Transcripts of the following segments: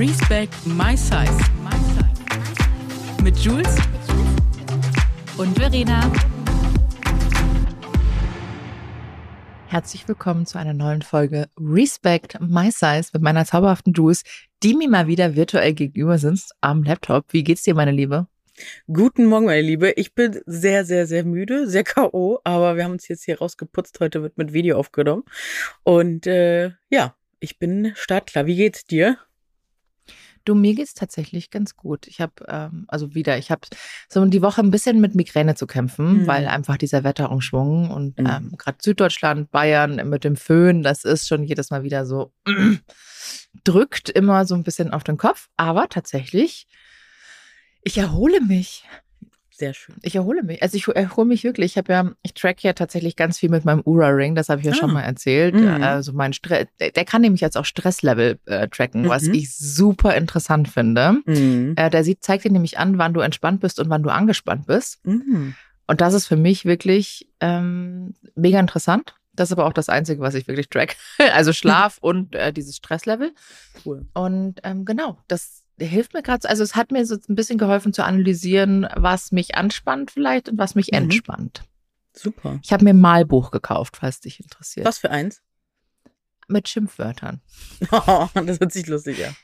Respect My Size. Mit Jules und Verena. Herzlich willkommen zu einer neuen Folge Respect My Size mit meiner zauberhaften Jules, die mir mal wieder virtuell gegenüber sitzt am Laptop. Wie geht's dir, meine Liebe? Guten Morgen, meine Liebe. Ich bin sehr, sehr, sehr müde, sehr K.O., aber wir haben uns jetzt hier rausgeputzt. Heute wird mit Video aufgenommen. Und äh, ja, ich bin startklar. Wie geht's dir? Du, mir geht's tatsächlich ganz gut. Ich habe, ähm, also wieder, ich habe so die Woche ein bisschen mit Migräne zu kämpfen, mhm. weil einfach dieser Wetterumschwung und mhm. ähm, gerade Süddeutschland, Bayern mit dem Föhn, das ist schon jedes Mal wieder so, drückt immer so ein bisschen auf den Kopf. Aber tatsächlich, ich erhole mich. Sehr schön. Ich erhole mich. Also ich erhole mich wirklich. Ich habe ja, ich track ja tatsächlich ganz viel mit meinem Ura-Ring, das habe ich ja ah. schon mal erzählt. Mhm. Also mein Stress, der, kann nämlich jetzt auch Stresslevel äh, tracken, mhm. was ich super interessant finde. Mhm. Äh, der sieht, zeigt dir nämlich an, wann du entspannt bist und wann du angespannt bist. Mhm. Und das ist für mich wirklich ähm, mega interessant. Das ist aber auch das Einzige, was ich wirklich track. Also Schlaf und äh, dieses Stresslevel. Cool. Und ähm, genau, das hilft mir gerade, also es hat mir so ein bisschen geholfen zu analysieren, was mich anspannt vielleicht und was mich mhm. entspannt. Super. Ich habe mir ein Malbuch gekauft, falls dich interessiert. Was für eins? Mit Schimpfwörtern. Oh, das hört sich lustig an.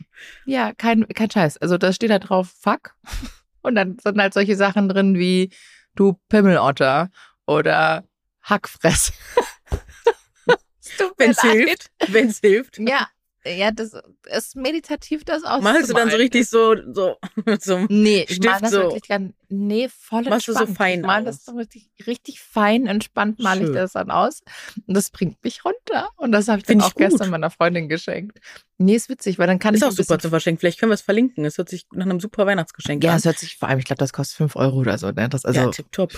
Ja, kein, kein Scheiß. Also da steht da drauf, fuck. Und dann sind halt solche Sachen drin wie du Pimmelotter oder Hackfress. Wenn es hilft. Wenn es hilft. Ja, ja, das ist meditativ, das auch. Malst du dann so richtig so, so so Nee, ich Stift mal das so. wirklich ganz, nee, voll Machst entspannt. du so fein ich mal das so richtig, richtig fein, entspannt male ich das dann aus. Und das bringt mich runter. Und das habe ich dann Find ich auch gestern gut. meiner Freundin geschenkt. Nee, ist witzig, weil dann kann Ist ich auch ein super zu verschenken. Vielleicht können wir es verlinken. Es hört sich nach einem super Weihnachtsgeschenk Ja, an. es hört sich vor allem, ich glaube, das kostet 5 Euro oder so. Ne? Das, also, ja, tipptopp.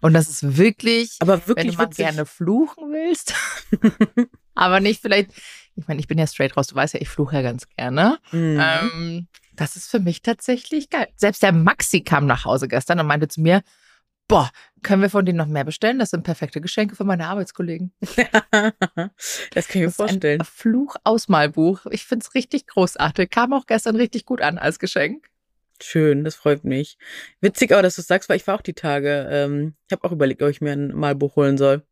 und das ist wirklich, Aber wenn wirklich du mal witzig. gerne fluchen willst. aber nicht vielleicht, ich meine, ich bin ja straight raus, du weißt ja, ich fluche ja ganz gerne. Mhm. Ähm, das ist für mich tatsächlich geil. Selbst der Maxi kam nach Hause gestern und meinte zu mir, boah, können wir von denen noch mehr bestellen? Das sind perfekte Geschenke für meine Arbeitskollegen. das kann ich mir vorstellen. ein Fluchausmalbuch. Ich finde es richtig großartig. Kam auch gestern richtig gut an als Geschenk. Schön, das freut mich. Witzig aber, dass du es sagst, weil ich war auch die Tage, ähm, ich habe auch überlegt, ob ich mir ein Malbuch holen soll.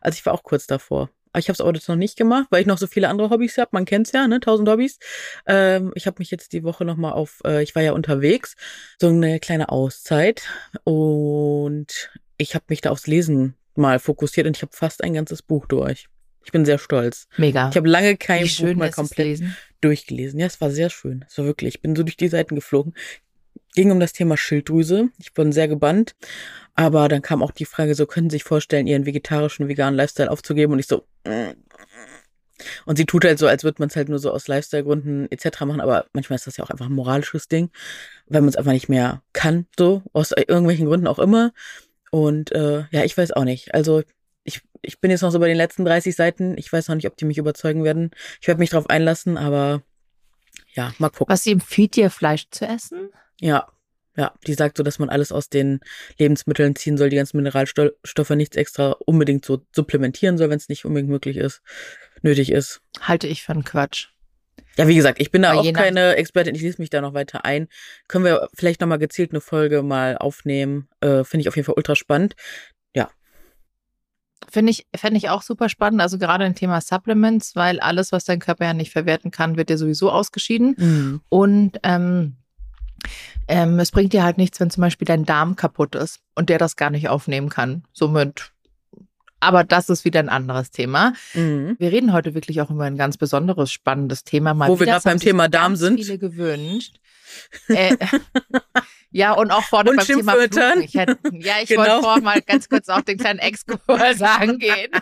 Also ich war auch kurz davor. Aber ich habe es aber jetzt noch nicht gemacht, weil ich noch so viele andere Hobbys habe. Man kennt's ja, ne? Tausend Hobbys. Ähm, ich habe mich jetzt die Woche noch mal auf, äh, ich war ja unterwegs, so eine kleine Auszeit und ich habe mich da aufs Lesen mal fokussiert und ich habe fast ein ganzes Buch durch. Ich bin sehr stolz. Mega. Ich habe lange kein Wie Buch schön es komplett lesen. durchgelesen. Ja, es war sehr schön. Es war wirklich, ich bin so durch die Seiten geflogen. Ging um das Thema Schilddrüse. Ich bin sehr gebannt. Aber dann kam auch die Frage, so können Sie sich vorstellen, Ihren vegetarischen, veganen Lifestyle aufzugeben? Und ich so, mm. und sie tut halt so, als würde man es halt nur so aus Lifestyle-Gründen etc. machen. Aber manchmal ist das ja auch einfach ein moralisches Ding, weil man es einfach nicht mehr kann, so aus irgendwelchen Gründen auch immer. Und äh, ja, ich weiß auch nicht. Also ich, ich bin jetzt noch so bei den letzten 30 Seiten. Ich weiß noch nicht, ob die mich überzeugen werden. Ich werde mich drauf einlassen, aber ja, mal gucken. Was sie empfiehlt dir, Fleisch zu essen? Ja, ja, die sagt so, dass man alles aus den Lebensmitteln ziehen soll, die ganzen Mineralstoffe nichts extra unbedingt so supplementieren soll, wenn es nicht unbedingt möglich ist, nötig ist. Halte ich für einen Quatsch. Ja, wie gesagt, ich bin da Aber auch keine Expertin, ich lese mich da noch weiter ein. Können wir vielleicht nochmal gezielt eine Folge mal aufnehmen? Äh, Finde ich auf jeden Fall ultra spannend. Finde ich, fände ich auch super spannend, also gerade ein Thema Supplements, weil alles, was dein Körper ja nicht verwerten kann, wird dir sowieso ausgeschieden. Und ähm, ähm, es bringt dir halt nichts, wenn zum Beispiel dein Darm kaputt ist und der das gar nicht aufnehmen kann. Somit, aber das ist wieder ein anderes Thema. Mhm. Wir reden heute wirklich auch über ein ganz besonderes, spannendes Thema. Mal Wo wir wieder, gerade das haben beim Thema Darm sind. viele gewünscht. äh, ja, und auch vorne Und beim Thema. Fluchen. Ich hätte, ja, ich Genau. wollte vorher mal ganz kurz auf den kleinen Exkurs angehen.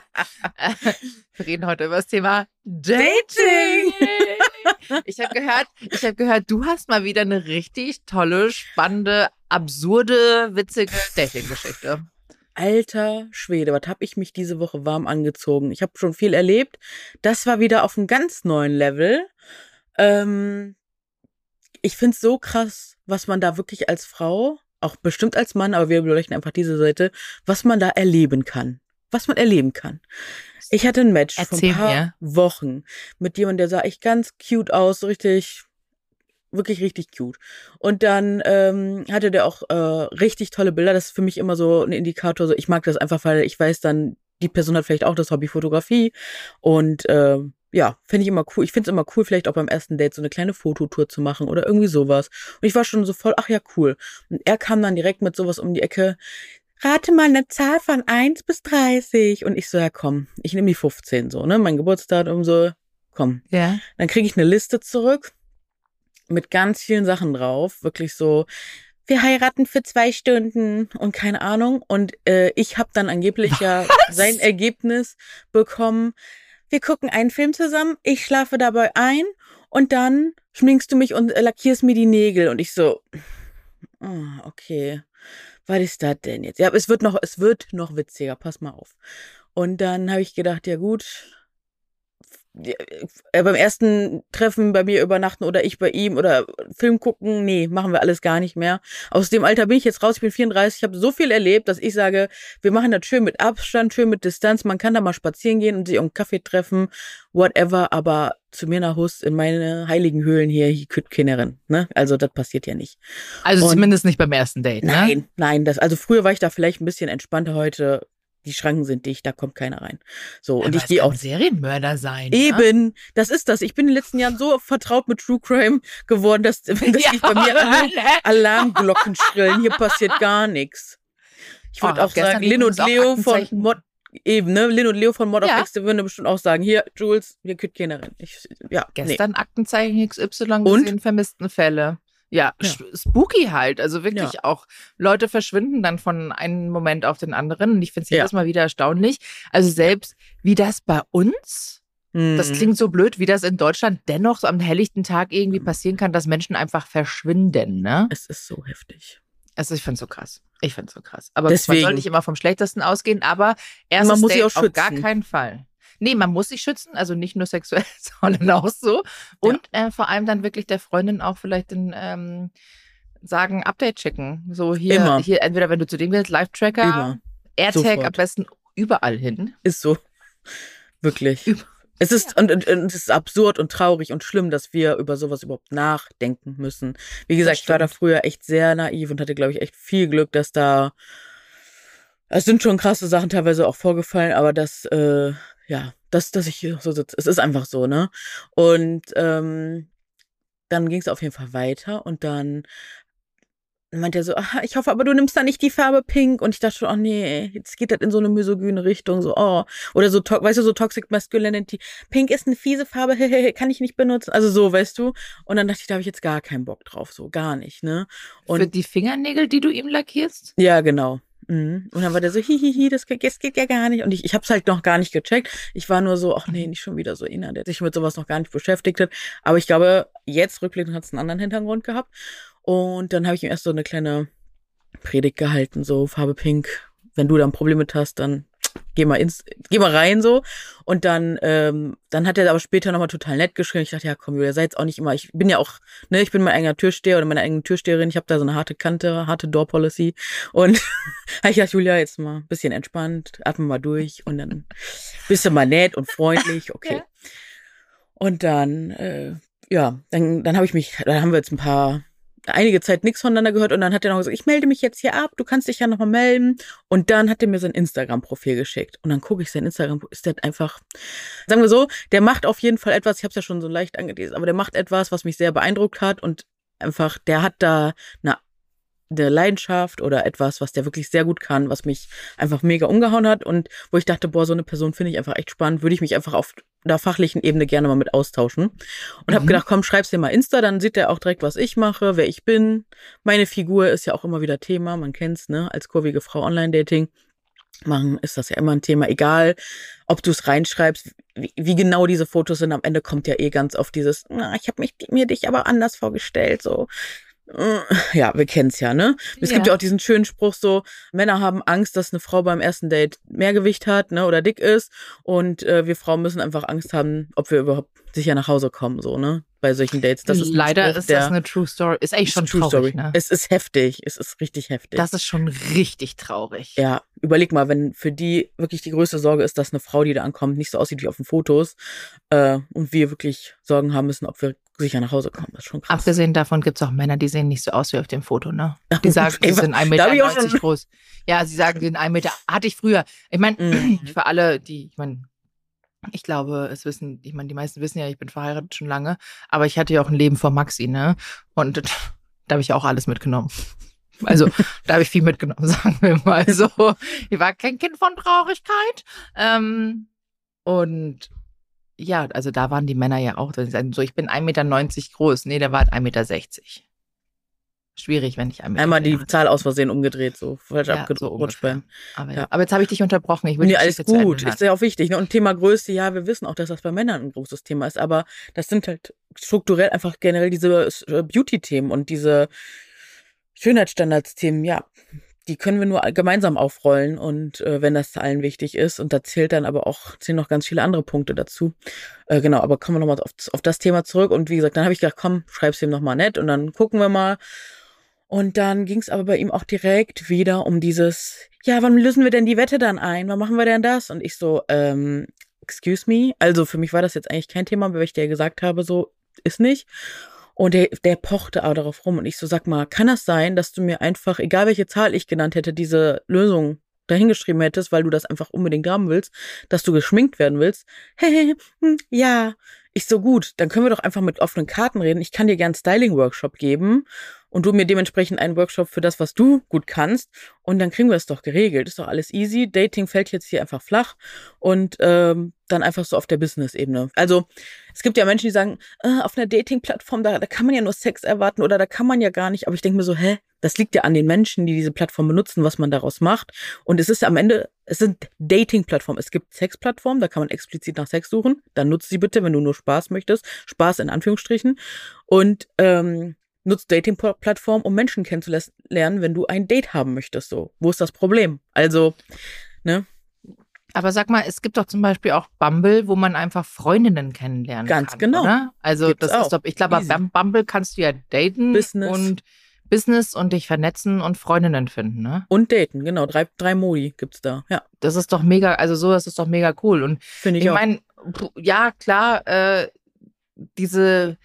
Wir reden heute über das Thema Dating. Ich habe gehört, ich habe gehört, du hast mal wieder eine richtig tolle, spannende, absurde, witzige Dating-Geschichte. Alter Schwede, was habe ich mich diese Woche warm angezogen? Ich habe schon viel erlebt. Das war wieder auf einem ganz neuen Level. Ähm, ich find's so krass, was man da wirklich als Frau, auch bestimmt als Mann, aber wir beleuchten einfach diese Seite, was man da erleben kann. Was man erleben kann. Ich hatte ein Match Erzähl vor ein paar mir. Wochen mit jemandem, der sah echt ganz cute aus, so richtig wirklich richtig cute. Und dann ähm, hatte der auch äh, richtig tolle Bilder. Das ist für mich immer so ein Indikator. So, ich mag das einfach, weil ich weiß dann, die Person hat vielleicht auch das Hobby Fotografie und äh, ja, finde ich immer cool. Ich finde es immer cool, vielleicht auch beim ersten Date so eine kleine Fototour zu machen oder irgendwie sowas. Und ich war schon so voll, ach ja, cool. Und er kam dann direkt mit sowas um die Ecke. Rate mal eine Zahl von eins bis dreißig Und ich so, ja komm, ich nehme die 15 so, ne? Mein Geburtsdatum so, komm. Ja. Dann kriege ich eine Liste zurück mit ganz vielen Sachen drauf. Wirklich so, wir heiraten für zwei Stunden und keine Ahnung. Und äh, ich habe dann angeblich Was? ja sein Ergebnis bekommen. Wir gucken einen Film zusammen, ich schlafe dabei ein und dann schminkst du mich und lackierst mir die Nägel. Und ich so, oh, okay, was ist das denn jetzt? Ja, es wird noch, es wird noch witziger, pass mal auf. Und dann habe ich gedacht, ja gut, äh, beim ersten Treffen bei mir übernachten oder ich bei ihm oder Film gucken, nee, machen wir alles gar nicht mehr. Aus dem Alter bin ich jetzt raus, ich bin 34, ich habe so viel erlebt, dass ich sage, wir machen das schön mit Abstand, schön mit Distanz, man kann da mal spazieren gehen und sich um Kaffee treffen, whatever, aber zu mir nach Hus in meine heiligen Höhlen hier, hier kütt ne? Also das passiert ja nicht. Also und zumindest nicht beim ersten Date, ne? Nein, nein, das also früher war ich da vielleicht ein bisschen entspannter, heute die Schranken sind dicht, da kommt keiner rein. So, und ich gehe auch. Serienmörder sein. Eben, ja? das ist das. Ich bin in den letzten Jahren so vertraut mit True Crime geworden, dass, dass ja, ich bei mir alle Alarmglocken schrillen. Hier passiert gar nichts. Ich würde oh, auch sagen, Lin und Leo von Mod, eben, ne? Lin und Leo von Mod ja. of X, würden bestimmt auch sagen, hier, Jules, wir kütt keiner rein. Ich, ja, Gestern nee. Aktenzeichen XY gesehen, und? vermissten Fälle. Ja, ja, spooky halt. Also wirklich ja. auch Leute verschwinden dann von einem Moment auf den anderen. Und ich finde es jedes ja. Mal wieder erstaunlich. Also selbst wie das bei uns, mhm. das klingt so blöd, wie das in Deutschland dennoch so am helllichten Tag irgendwie mhm. passieren kann, dass Menschen einfach verschwinden, ne? Es ist so heftig. Also ich finde es so krass. Ich finde es so krass. Aber Deswegen. man soll nicht immer vom Schlechtesten ausgehen, aber erstes man muss Date auf gar keinen Fall. Nee, man muss sich schützen, also nicht nur sexuell, sondern auch so. Und ja. äh, vor allem dann wirklich der Freundin auch vielleicht den ähm, sagen, Update schicken. So hier, Immer. hier entweder wenn du zu dem willst, Live-Tracker, AirTag am besten überall hin. Ist so. Wirklich. Über es ist, und, und, und, es ist absurd und traurig und schlimm, dass wir über sowas überhaupt nachdenken müssen. Wie gesagt, ich war da früher echt sehr naiv und hatte, glaube ich, echt viel Glück, dass da, es sind schon krasse Sachen teilweise auch vorgefallen, aber das, äh, ja, dass, dass ich hier so sitze. Es ist einfach so, ne? Und ähm, dann ging es auf jeden Fall weiter und dann meint er so, ah, ich hoffe aber, du nimmst da nicht die Farbe pink. Und ich dachte schon, oh nee, jetzt geht das in so eine misogyne Richtung, so, oh. Oder so, weißt du, so Toxic Masculinity. Pink ist eine fiese Farbe, kann ich nicht benutzen. Also so, weißt du. Und dann dachte ich, da habe ich jetzt gar keinen Bock drauf, so, gar nicht, ne? Und Für die Fingernägel, die du ihm lackierst? Ja, genau. Mhm. Und dann war der so, hihihi, das, geht, das geht ja gar nicht. Und ich, ich habe es halt noch gar nicht gecheckt. Ich war nur so, ach nee, nicht schon wieder so einer, der sich mit sowas noch gar nicht beschäftigt hat. Aber ich glaube, jetzt rückblickend hat es einen anderen Hintergrund gehabt. Und dann habe ich ihm erst so eine kleine Predigt gehalten, so Farbe Pink. Wenn du da ein Problem mit hast, dann geh mal ins, geh mal rein so. Und dann, ähm, dann hat er aber später nochmal total nett geschrieben. Ich dachte, ja komm, Julia, sei jetzt auch nicht immer, ich bin ja auch, ne, ich bin mein eigener Türsteher oder meine eigene Türsteherin. Ich habe da so eine harte Kante, harte Door-Policy. Und ich dachte, Julia, jetzt mal ein bisschen entspannt, atme mal durch und dann bist du mal nett und freundlich, okay. Ja. Und dann, äh, ja, dann, dann habe ich mich, dann haben wir jetzt ein paar einige Zeit nichts voneinander gehört und dann hat er noch gesagt, ich melde mich jetzt hier ab, du kannst dich ja nochmal melden. Und dann hat er mir sein Instagram-Profil geschickt. Und dann gucke ich sein Instagram, ist der einfach, sagen wir so, der macht auf jeden Fall etwas, ich habe es ja schon so leicht angelesen, aber der macht etwas, was mich sehr beeindruckt hat und einfach, der hat da eine eine Leidenschaft oder etwas, was der wirklich sehr gut kann, was mich einfach mega umgehauen hat und wo ich dachte, boah, so eine Person finde ich einfach echt spannend, würde ich mich einfach auf der fachlichen Ebene gerne mal mit austauschen. Und mhm. habe gedacht, komm, schreib's dir mal Insta, dann sieht er auch direkt, was ich mache, wer ich bin. Meine Figur ist ja auch immer wieder Thema, man kennt's, ne, als kurvige Frau Online-Dating machen, ist das ja immer ein Thema, egal ob du es reinschreibst, wie, wie, genau diese Fotos sind, am Ende kommt ja eh ganz auf dieses, na, ich habe mich mir dich aber anders vorgestellt, so ja, wir kennen's ja, ne? Es ja. gibt ja auch diesen schönen Spruch so, Männer haben Angst, dass eine Frau beim ersten Date mehr Gewicht hat, ne, oder dick ist und äh, wir Frauen müssen einfach Angst haben, ob wir überhaupt sicher nach Hause kommen, so, ne? Bei solchen Dates. Das ist Leider Spruch, ist das eine True Story. Ist eigentlich schon True traurig, Story. ne? Es ist heftig, es ist richtig heftig. Das ist schon richtig traurig. Ja, überleg mal, wenn für die wirklich die größte Sorge ist, dass eine Frau, die da ankommt, nicht so aussieht wie auf den Fotos äh, und wir wirklich Sorgen haben müssen, ob wir sicher nach Hause kommen. Das ist schon krass. Abgesehen davon gibt es auch Männer, die sehen nicht so aus wie auf dem Foto, ne? Die sagen, die sind 1,90 Meter groß. Ja, sie sagen, die sind 1 Meter. Hatte ich früher. Ich meine, mhm. für alle, die, ich meine, ich glaube, es wissen, ich meine, die meisten wissen ja, ich bin verheiratet schon lange, aber ich hatte ja auch ein Leben vor Maxi, ne? Und da habe ich auch alles mitgenommen. Also da habe ich viel mitgenommen, sagen wir mal so. Ich war kein Kind von Traurigkeit. Ähm, und ja, also da waren die Männer ja auch so, ich bin 1,90 Meter groß. Nee, der war 1,60 Meter. Schwierig, wenn ich einmal. Einmal die Zahl aus Versehen umgedreht, so falsch ja, abgerutscht so bin. Aber, ja. aber jetzt habe ich dich unterbrochen. Ich will nee, alles gut. Ist ja auch wichtig. Ne? Und Thema Größe, ja, wir wissen auch, dass das bei Männern ein großes Thema ist. Aber das sind halt strukturell einfach generell diese äh, Beauty-Themen und diese Schönheitsstandards-Themen, ja die können wir nur gemeinsam aufrollen und äh, wenn das allen wichtig ist und da zählt dann aber auch zählen noch ganz viele andere Punkte dazu. Äh, genau, aber kommen wir nochmal auf, auf das Thema zurück und wie gesagt, dann habe ich gedacht, komm, schreib's ihm nochmal nett und dann gucken wir mal. Und dann ging es aber bei ihm auch direkt wieder um dieses, ja, wann lösen wir denn die Wette dann ein? Wann machen wir denn das? Und ich so, ähm, excuse me. Also für mich war das jetzt eigentlich kein Thema, weil ich dir gesagt habe, so ist nicht. Und der, der pochte aber darauf rum. Und ich so, sag mal, kann das sein, dass du mir einfach, egal welche Zahl ich genannt hätte, diese Lösung dahingeschrieben hättest, weil du das einfach unbedingt haben willst, dass du geschminkt werden willst? Hehe, hm, ja. Ich so, gut, dann können wir doch einfach mit offenen Karten reden. Ich kann dir gern Styling-Workshop geben und du mir dementsprechend einen Workshop für das, was du gut kannst. Und dann kriegen wir es doch geregelt. Ist doch alles easy. Dating fällt jetzt hier einfach flach und ähm, dann einfach so auf der Business-Ebene. Also es gibt ja Menschen, die sagen, äh, auf einer Dating-Plattform, da, da kann man ja nur Sex erwarten oder da kann man ja gar nicht. Aber ich denke mir so, hä, das liegt ja an den Menschen, die diese Plattform benutzen, was man daraus macht. Und es ist am Ende, es sind Dating-Plattformen. Es gibt Sex-Plattformen, da kann man explizit nach Sex suchen. Dann nutze sie bitte, wenn du nur Spaß möchtest. Spaß in Anführungsstrichen. Und ähm, nutzt Dating-Plattformen, um Menschen kennenzulernen, wenn du ein Date haben möchtest. So, wo ist das Problem? Also, ne? Aber sag mal, es gibt doch zum Beispiel auch Bumble, wo man einfach Freundinnen kennenlernen Ganz kann. Ganz genau. Oder? Also Gibt's das auch. ist doch, ich glaube, bei Bumble kannst du ja daten Business. und Business und dich vernetzen und Freundinnen finden, ne? Und daten, genau. Drei, drei Modi gibt's da, ja. Das ist doch mega, also sowas ist doch mega cool. Und Finde ich, ich meine, ja, klar, äh, diese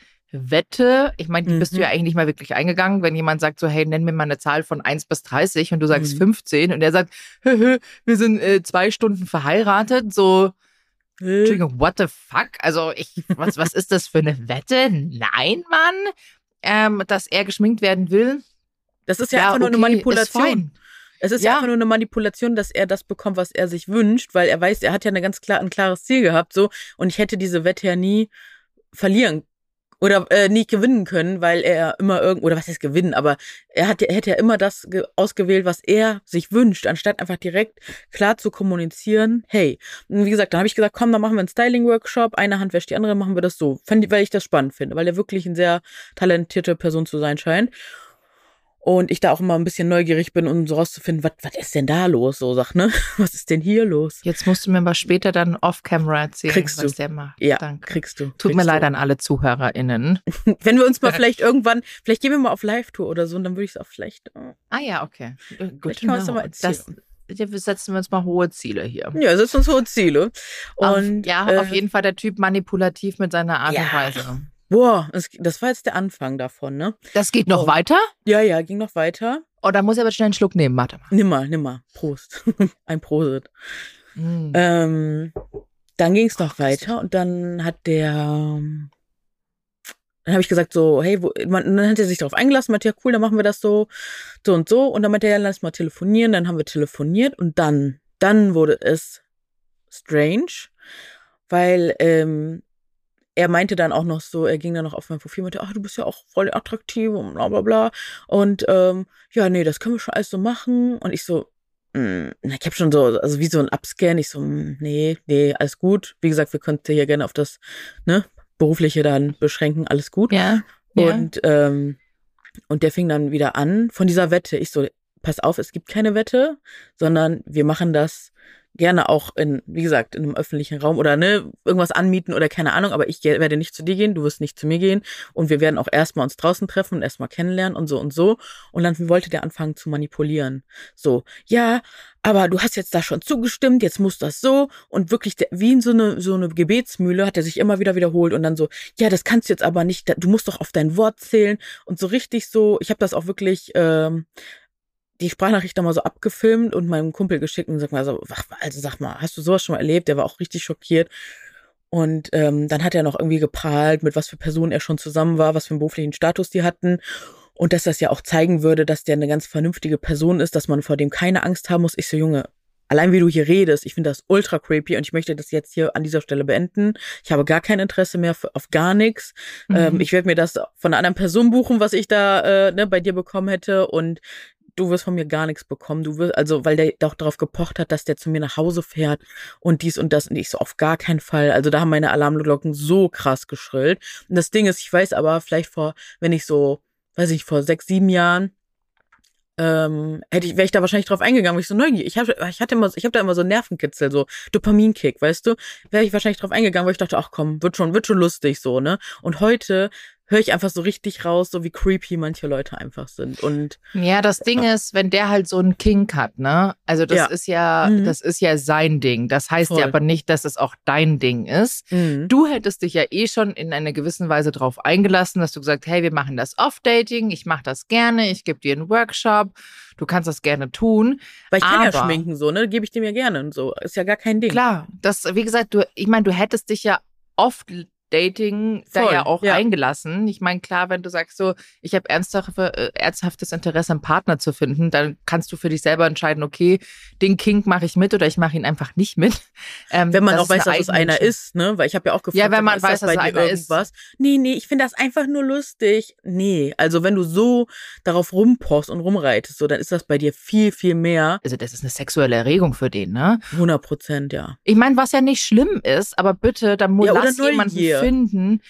Wette, ich meine, die mhm. bist du ja mhm. eigentlich nicht mal wirklich eingegangen, wenn jemand sagt so, hey, nenn mir mal eine Zahl von 1 bis 30 und du sagst mhm. 15 und er sagt, hö, hö, wir sind äh, zwei Stunden verheiratet, so, äh. Entschuldigung, what the fuck? Also ich, was, was ist das für eine Wette? Nein, Mann, ähm, dass er geschminkt werden will. Das ist ja, ja einfach nur okay, eine Manipulation. Es ist ja. einfach nur eine Manipulation, dass er das bekommt, was er sich wünscht, weil er weiß, er hat ja eine ganz klar, ein klares Ziel gehabt, so. Und ich hätte diese Wette ja nie verlieren oder äh, nicht gewinnen können, weil er immer irgend oder was heißt gewinnen, aber er hat er hätte ja immer das ausgewählt, was er sich wünscht, anstatt einfach direkt klar zu kommunizieren. Hey, und wie gesagt, dann habe ich gesagt, komm, dann machen wir einen Styling Workshop, eine Hand wäscht die andere, machen wir das so, weil ich das spannend finde, weil er wirklich eine sehr talentierte Person zu sein scheint. Und ich da auch immer ein bisschen neugierig bin, um so rauszufinden, was, was ist denn da los? So sag, ne? Was ist denn hier los? Jetzt musst du mir mal später dann off-camera erzählen, kriegst was du. der macht. Ja, Danke. kriegst du. Tut kriegst mir leid an alle ZuhörerInnen. Wenn wir uns mal vielleicht irgendwann, vielleicht gehen wir mal auf Live-Tour oder so und dann würde ich es auch vielleicht. Oh. Ah ja, okay. Gut, kann man mal erzählen. Das, setzen wir uns mal hohe Ziele hier. Ja, setzen uns hohe Ziele. Und auf, ja, äh, auf jeden Fall der Typ manipulativ mit seiner Art ja. und Weise. Boah, das, war jetzt der Anfang davon, ne? Das geht noch oh. weiter? Ja, ja, ging noch weiter. Oh, da muss ich aber schnell einen Schluck nehmen. Warte mal. Nimm mal, nimm mal. Prost. Ein Prosit. Mm. Ähm, dann ging es noch Ach, weiter und dann hat der, dann habe ich gesagt so, hey, wo, man, dann hat er sich darauf eingelassen, meinte, ja cool, dann machen wir das so, so und so. Und dann meinte er, ja, lass mal telefonieren. Dann haben wir telefoniert und dann, dann wurde es strange, weil ähm, er meinte dann auch noch so, er ging dann noch auf mein Profil und meinte, ach, du bist ja auch voll attraktiv und bla bla bla. Und ähm, ja, nee, das können wir schon alles so machen. Und ich so, mh, mm, ich habe schon so, also wie so ein Upscan, ich so, mh, mm, nee, nee, alles gut. Wie gesagt, wir könnten hier gerne auf das, ne, berufliche dann beschränken, alles gut. Ja. Und, ja. ähm, und der fing dann wieder an von dieser Wette. Ich so, pass auf, es gibt keine Wette, sondern wir machen das gerne auch in, wie gesagt, in einem öffentlichen Raum oder ne, irgendwas anmieten oder keine Ahnung, aber ich werde nicht zu dir gehen, du wirst nicht zu mir gehen und wir werden auch erstmal uns draußen treffen und erstmal kennenlernen und so und so. Und dann wollte der anfangen zu manipulieren. So, ja, aber du hast jetzt da schon zugestimmt, jetzt muss das so und wirklich wie in so eine so eine Gebetsmühle hat er sich immer wieder wiederholt und dann so, ja, das kannst du jetzt aber nicht, du musst doch auf dein Wort zählen und so richtig so, ich habe das auch wirklich ähm, die Sprachnachricht nochmal so abgefilmt und meinem Kumpel geschickt und sagt mal so, also sag mal, hast du sowas schon mal erlebt? Der war auch richtig schockiert. Und ähm, dann hat er noch irgendwie geprahlt, mit was für Personen er schon zusammen war, was für einen beruflichen Status die hatten. Und dass das ja auch zeigen würde, dass der eine ganz vernünftige Person ist, dass man vor dem keine Angst haben muss. Ich so, Junge, allein wie du hier redest, ich finde das ultra creepy und ich möchte das jetzt hier an dieser Stelle beenden. Ich habe gar kein Interesse mehr auf gar nichts. Mhm. Ähm, ich werde mir das von einer anderen Person buchen, was ich da äh, ne, bei dir bekommen hätte und du wirst von mir gar nichts bekommen. Du wirst, also, weil der doch darauf gepocht hat, dass der zu mir nach Hause fährt und dies und das. Und ich so, auf gar keinen Fall. Also, da haben meine Alarmglocken so krass geschrillt. Und das Ding ist, ich weiß aber, vielleicht vor, wenn ich so, weiß ich, vor sechs, sieben Jahren, ähm, hätte ich, wäre ich da wahrscheinlich drauf eingegangen, weil ich so neugierig. Ich habe ich hatte immer, ich habe da immer so Nervenkitzel, so Dopaminkick, weißt du? Wäre ich wahrscheinlich drauf eingegangen, weil ich dachte, ach komm, wird schon, wird schon lustig so, ne? Und heute höre ich einfach so richtig raus, so wie creepy manche Leute einfach sind. Und ja, das Ding ja. ist, wenn der halt so einen Kink hat, ne? Also das ja. ist ja, mhm. das ist ja sein Ding. Das heißt Voll. ja aber nicht, dass es auch dein Ding ist. Mhm. Du hättest dich ja eh schon in einer gewissen Weise drauf eingelassen, dass du gesagt, hey, wir machen das Off-Dating, ich mache das gerne, ich gebe dir einen Workshop, du kannst das gerne tun. Weil ich kann aber, ja schminken so, ne? Gebe ich dir mir gerne und so. Ist ja gar kein Ding. Klar, das, wie gesagt, du, ich meine, du hättest dich ja oft Dating Voll, da ja auch ja. eingelassen. Ich meine, klar, wenn du sagst so, ich habe äh, ernsthaftes Interesse, einen Partner zu finden, dann kannst du für dich selber entscheiden, okay, den Kink mache ich mit oder ich mache ihn einfach nicht mit. Ähm, wenn man auch weiß, dass es einer ist, ne? Weil ich habe ja auch gefragt, ja, wenn man weiß, das dass es einer irgendwas? ist. Nee, nee, ich finde das einfach nur lustig. Nee, also wenn du so darauf rumpochst und rumreitest, so, dann ist das bei dir viel, viel mehr. Also das ist eine sexuelle Erregung für den, ne? 100 Prozent, ja. Ich meine, was ja nicht schlimm ist, aber bitte, dann muss ja, lass jemanden finden.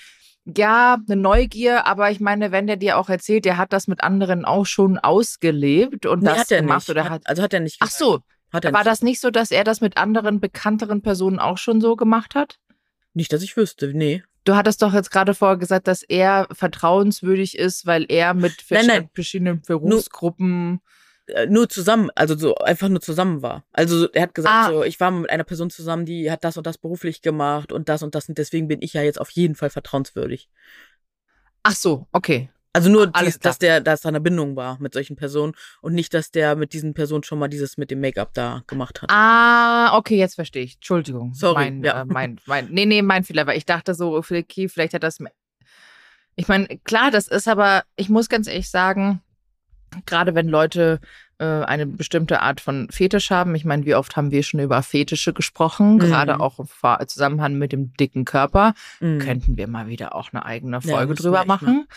Ja, eine Neugier, aber ich meine, wenn der dir auch erzählt, der hat das mit anderen auch schon ausgelebt und nee, das hat er gemacht nicht. oder hat, also hat er nicht. Gesagt. Ach so. Hat er War nicht. das nicht so, dass er das mit anderen bekannteren Personen auch schon so gemacht hat? Nicht, dass ich wüsste, nee. Du hattest doch jetzt gerade vorher gesagt, dass er vertrauenswürdig ist, weil er mit nein, nein. verschiedenen Berufsgruppen äh, nur zusammen, also so einfach nur zusammen war. Also er hat gesagt, ah. so ich war mit einer Person zusammen, die hat das und das beruflich gemacht und das und das und deswegen bin ich ja jetzt auf jeden Fall vertrauenswürdig. Ach so, okay. Also nur, dies, dass der, dass da eine Bindung war mit solchen Personen und nicht, dass der mit diesen Personen schon mal dieses mit dem Make-up da gemacht hat. Ah, okay, jetzt verstehe ich. Entschuldigung. Sorry. Mein, ja. äh, mein, mein, nee, nee, mein Fehler, weil ich dachte so, okay, vielleicht hat das. Ich meine, klar, das ist aber, ich muss ganz ehrlich sagen, gerade wenn Leute äh, eine bestimmte Art von Fetisch haben. Ich meine, wie oft haben wir schon über Fetische gesprochen, mhm. gerade auch im Zusammenhang mit dem dicken Körper. Mhm. Könnten wir mal wieder auch eine eigene Folge ja, drüber machen.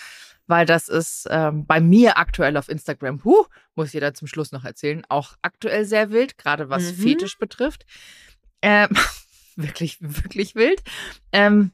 Weil das ist ähm, bei mir aktuell auf Instagram, huh, muss da zum Schluss noch erzählen, auch aktuell sehr wild, gerade was mhm. Fetisch betrifft. Ähm, wirklich, wirklich wild. Ähm,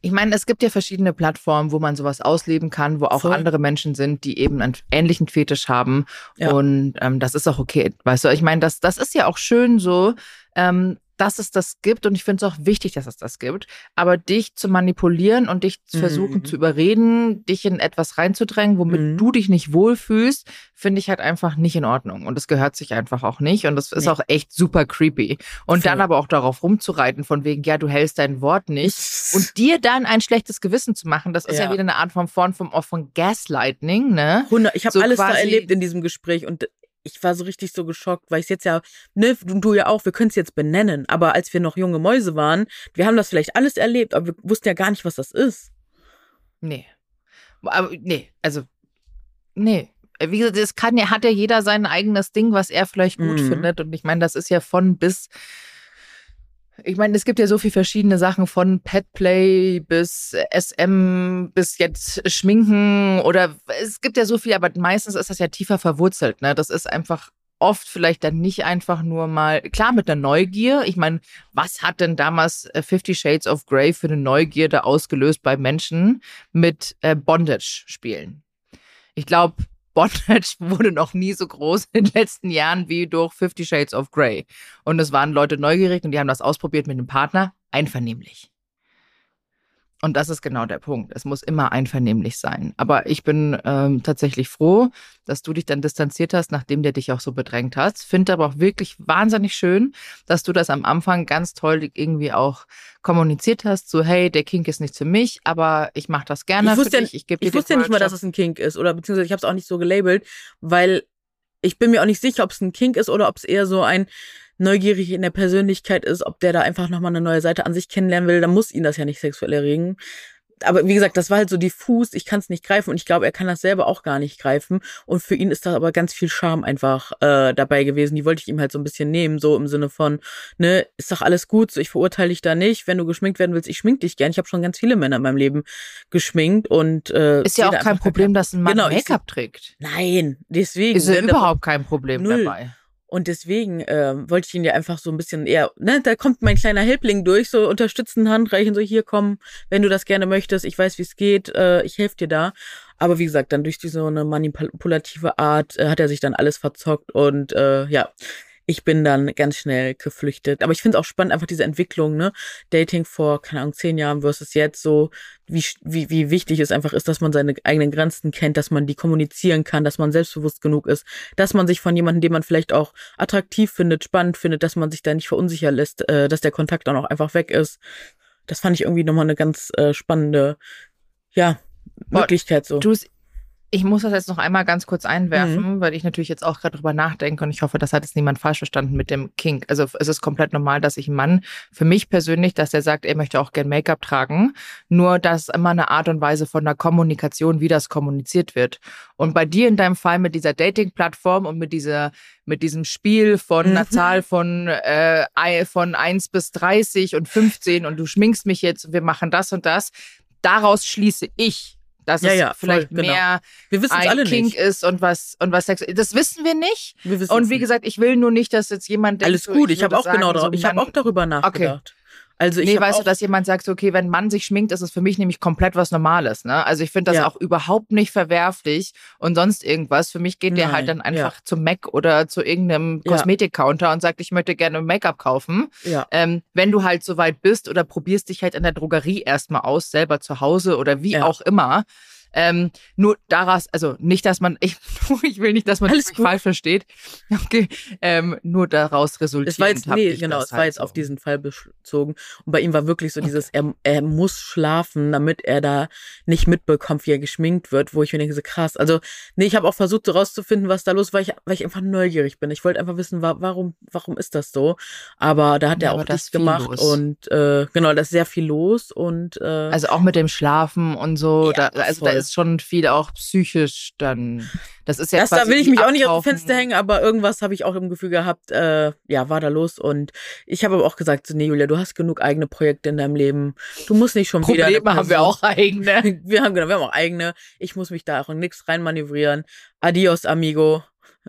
ich meine, es gibt ja verschiedene Plattformen, wo man sowas ausleben kann, wo auch Voll. andere Menschen sind, die eben einen ähnlichen Fetisch haben. Ja. Und ähm, das ist auch okay. Weißt du, ich meine, das, das ist ja auch schön so. Ähm, dass es das gibt und ich finde es auch wichtig, dass es das gibt. Aber dich zu manipulieren und dich zu versuchen mhm. zu überreden, dich in etwas reinzudrängen, womit mhm. du dich nicht wohlfühlst, finde ich halt einfach nicht in Ordnung. Und es gehört sich einfach auch nicht. Und das ist nee. auch echt super creepy. Und Voll. dann aber auch darauf rumzureiten, von wegen, ja, du hältst dein Wort nicht. und dir dann ein schlechtes Gewissen zu machen, das ist ja, ja wieder eine Art von Form von, von Gaslighting, ne? Ich habe so alles da erlebt in diesem Gespräch und ich war so richtig so geschockt, weil ich jetzt ja, ne, du, du ja auch, wir können es jetzt benennen, aber als wir noch junge Mäuse waren, wir haben das vielleicht alles erlebt, aber wir wussten ja gar nicht, was das ist. Nee. Aber, nee, also, nee. Wie gesagt, es kann ja, hat ja jeder sein eigenes Ding, was er vielleicht gut mhm. findet. Und ich meine, das ist ja von bis ich meine, es gibt ja so viele verschiedene Sachen von Petplay bis SM bis jetzt Schminken oder es gibt ja so viel, aber meistens ist das ja tiefer verwurzelt. Ne? Das ist einfach oft vielleicht dann nicht einfach nur mal, klar mit einer Neugier. Ich meine, was hat denn damals äh, Fifty Shades of Grey für eine Neugierde ausgelöst bei Menschen mit äh, Bondage-Spielen? Ich glaube, Bondage wurde noch nie so groß in den letzten Jahren wie durch Fifty Shades of Grey. Und es waren Leute neugierig und die haben das ausprobiert mit dem Partner einvernehmlich. Und das ist genau der Punkt. Es muss immer einvernehmlich sein. Aber ich bin ähm, tatsächlich froh, dass du dich dann distanziert hast, nachdem der dich auch so bedrängt hat. Finde aber auch wirklich wahnsinnig schön, dass du das am Anfang ganz toll irgendwie auch kommuniziert hast. So, hey, der Kink ist nicht für mich, aber ich mache das gerne ich wusste für dich. Ich, ich wusste ja nicht mal, dass es ein Kink ist. Oder beziehungsweise ich habe es auch nicht so gelabelt, weil ich bin mir auch nicht sicher, ob es ein Kink ist oder ob es eher so ein neugierig in der Persönlichkeit ist, ob der da einfach nochmal eine neue Seite an sich kennenlernen will, dann muss ihn das ja nicht sexuell erregen. Aber wie gesagt, das war halt so diffus, ich kann es nicht greifen und ich glaube, er kann das selber auch gar nicht greifen. Und für ihn ist da aber ganz viel Charme einfach äh, dabei gewesen. Die wollte ich ihm halt so ein bisschen nehmen, so im Sinne von, ne, ist doch alles gut, so ich verurteile dich da nicht. Wenn du geschminkt werden willst, ich schmink dich gern. Ich habe schon ganz viele Männer in meinem Leben geschminkt und äh, ist ja auch kein Problem, dass ein Mann genau, Make-up trägt. Nein, deswegen. Ist ja ne, überhaupt kein Problem null. dabei. Und deswegen äh, wollte ich ihn ja einfach so ein bisschen eher, ne, da kommt mein kleiner Helpling durch, so unterstützend Handreichen, so hier komm, wenn du das gerne möchtest, ich weiß, wie es geht, äh, ich helfe dir da. Aber wie gesagt, dann durch diese so eine manipulative Art äh, hat er sich dann alles verzockt und äh, ja, ich bin dann ganz schnell geflüchtet. Aber ich finde es auch spannend, einfach diese Entwicklung, ne? Dating vor, keine Ahnung, zehn Jahren versus jetzt so, wie, wie, wie wichtig es einfach ist, dass man seine eigenen Grenzen kennt, dass man die kommunizieren kann, dass man selbstbewusst genug ist, dass man sich von jemandem, den man vielleicht auch attraktiv findet, spannend findet, dass man sich da nicht verunsichern lässt, äh, dass der Kontakt dann auch einfach weg ist. Das fand ich irgendwie nochmal eine ganz äh, spannende, ja, Möglichkeit so. Du, ich muss das jetzt noch einmal ganz kurz einwerfen, mhm. weil ich natürlich jetzt auch gerade drüber nachdenke und ich hoffe, das hat jetzt niemand falsch verstanden mit dem Kink. Also es ist komplett normal, dass ich einen Mann, für mich persönlich, dass er sagt, er möchte auch gern Make-up tragen, nur dass immer eine Art und Weise von der Kommunikation, wie das kommuniziert wird. Und bei dir in deinem Fall mit dieser Dating-Plattform und mit dieser mit diesem Spiel von mhm. einer Zahl von äh, von eins bis 30 und 15 und du schminkst mich jetzt, wir machen das und das, daraus schließe ich dass ja, es ja, vielleicht voll, genau. mehr wir ein alle Kink nicht. ist und was und was Sex. Das wissen wir nicht. Wir und wie gesagt, ich will nur nicht, dass jetzt jemand alles denkt, gut. ich, ich habe auch sagen, genau, so ich habe auch darüber nachgedacht. Okay. Also ich nee, weißt du, dass jemand sagt, okay, wenn ein Mann sich schminkt, ist es für mich nämlich komplett was Normales. Ne? Also ich finde das ja. auch überhaupt nicht verwerflich und sonst irgendwas. Für mich geht Nein, der halt dann einfach ja. zum Mac oder zu irgendeinem ja. Kosmetikcounter und sagt, ich möchte gerne Make-up kaufen. Ja. Ähm, wenn du halt so weit bist oder probierst dich halt in der Drogerie erstmal aus, selber zu Hause oder wie auch immer, ähm, nur daraus, also nicht, dass man, ich, ich will nicht, dass man Alles das falsch versteht. Okay, ähm, nur daraus resultiert. Es war jetzt, nee, genau, es war halt jetzt so. auf diesen Fall bezogen. Und bei ihm war wirklich so dieses, er, er muss schlafen, damit er da nicht mitbekommt, wie er geschminkt wird, wo ich mir denke, so krass. Also, nee, ich habe auch versucht, so rauszufinden, was da los war, weil ich, weil ich einfach neugierig bin. Ich wollte einfach wissen, warum, warum ist das so? Aber da hat ja, er auch das gemacht und äh, genau, da ist sehr viel los und äh, also auch mit dem Schlafen und so. Ja, da, also voll. da ist schon viel auch psychisch dann. Das ist ja das, Da will ich mich auch nicht auf dem Fenster hängen, aber irgendwas habe ich auch im Gefühl gehabt, äh, ja, war da los. Und ich habe aber auch gesagt, so, nee, Julia, du hast genug eigene Projekte in deinem Leben. Du musst nicht schon Probleme wieder. Probleme haben wir auch eigene. Wir haben, genau, wir haben auch eigene. Ich muss mich da auch in nichts reinmanövrieren. Adios, amigo.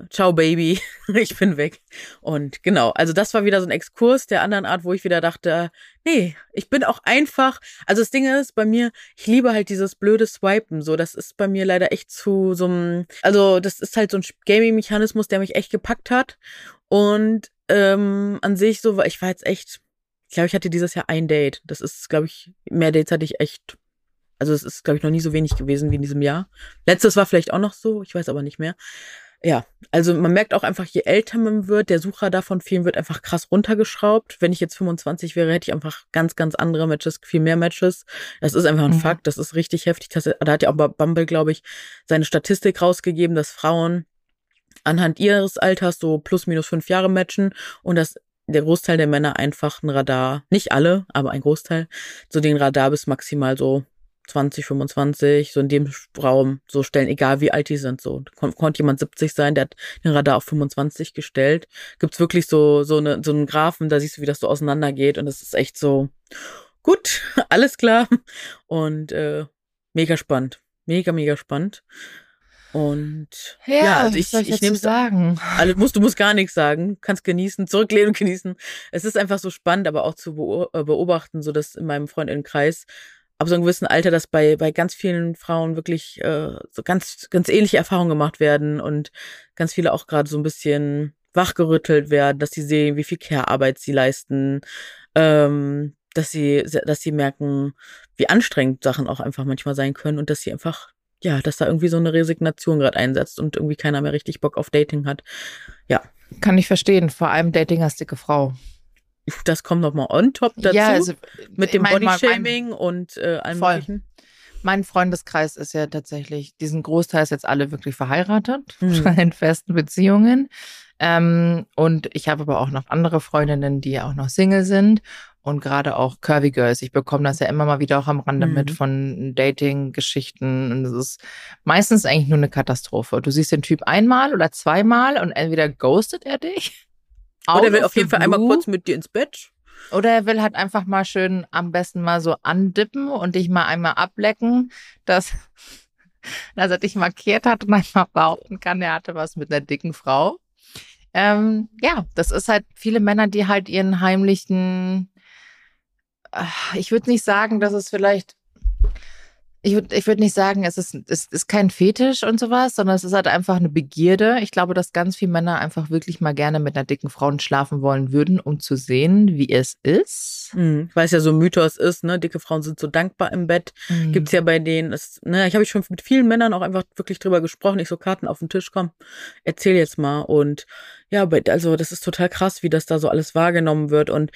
Ciao, Baby, ich bin weg. Und genau, also das war wieder so ein Exkurs der anderen Art, wo ich wieder dachte, nee, ich bin auch einfach, also das Ding ist bei mir, ich liebe halt dieses blöde Swipen, so, das ist bei mir leider echt zu so einem, also das ist halt so ein Gaming-Mechanismus, der mich echt gepackt hat. Und ähm, an sich so, ich war jetzt echt, ich glaube, ich hatte dieses Jahr ein Date. Das ist, glaube ich, mehr Dates hatte ich echt also es ist, glaube ich, noch nie so wenig gewesen wie in diesem Jahr. Letztes war vielleicht auch noch so, ich weiß aber nicht mehr. Ja, also man merkt auch einfach, je älter man wird, der Suchradar von vielen wird einfach krass runtergeschraubt. Wenn ich jetzt 25 wäre, hätte ich einfach ganz, ganz andere Matches, viel mehr Matches. Das ist einfach ein mhm. Fakt, das ist richtig heftig. Das, da hat ja auch Bumble, glaube ich, seine Statistik rausgegeben, dass Frauen anhand ihres Alters so plus minus fünf Jahre matchen und dass der Großteil der Männer einfach ein Radar, nicht alle, aber ein Großteil, so den Radar bis maximal so 20, 25, so in dem Raum so stellen, egal wie alt die sind. So Kon konnte jemand 70 sein, der hat den Radar auf 25 gestellt. Gibt's wirklich so so eine so einen Graphen, da siehst du, wie das so auseinandergeht und das ist echt so gut, alles klar und äh, mega spannend, mega mega spannend. Und ja, ja also ich, ich, ich nehme sagen. Alle musst, du musst gar nichts sagen, kannst genießen, zurücklehnen und genießen. Es ist einfach so spannend, aber auch zu beobachten, so dass in meinem Freundinnenkreis ab so einem gewissen Alter, dass bei, bei ganz vielen Frauen wirklich äh, so ganz, ganz ähnliche Erfahrungen gemacht werden und ganz viele auch gerade so ein bisschen wachgerüttelt werden, dass sie sehen, wie viel Care-Arbeit sie leisten, ähm, dass sie, dass sie merken, wie anstrengend Sachen auch einfach manchmal sein können und dass sie einfach, ja, dass da irgendwie so eine Resignation gerade einsetzt und irgendwie keiner mehr richtig Bock auf Dating hat. Ja. Kann ich verstehen, vor allem Dating als dicke Frau. Das kommt nochmal on top dazu. Ja, also, mit dem Bodyshaming und äh, allem voll. möglichen. Mein Freundeskreis ist ja tatsächlich, diesen Großteil ist jetzt alle wirklich verheiratet, mhm. in festen Beziehungen. Ähm, und ich habe aber auch noch andere Freundinnen, die auch noch Single sind und gerade auch Curvy Girls. Ich bekomme das ja immer mal wieder auch am Rande mhm. mit von Dating-Geschichten. Und es ist meistens eigentlich nur eine Katastrophe. Du siehst den Typ einmal oder zweimal und entweder ghostet er dich. Oder er will auf jeden Fall einmal kurz mit dir ins Bett. Oder er will halt einfach mal schön am besten mal so andippen und dich mal einmal ablecken, dass, dass er dich markiert hat und einfach behaupten kann, er hatte was mit einer dicken Frau. Ähm, ja, das ist halt viele Männer, die halt ihren heimlichen, äh, ich würde nicht sagen, dass es vielleicht, ich würde ich würd nicht sagen, es ist, es ist kein Fetisch und sowas, sondern es ist halt einfach eine Begierde. Ich glaube, dass ganz viele Männer einfach wirklich mal gerne mit einer dicken Frau schlafen wollen würden, um zu sehen, wie es ist. Mhm, Weil es ja so ein Mythos ist, ne? Dicke Frauen sind so dankbar im Bett. Mhm. Gibt's ja bei denen. Es, ne, ich habe schon mit vielen Männern auch einfach wirklich drüber gesprochen. Ich so Karten auf den Tisch, komm, erzähl jetzt mal. Und ja, also das ist total krass, wie das da so alles wahrgenommen wird. Und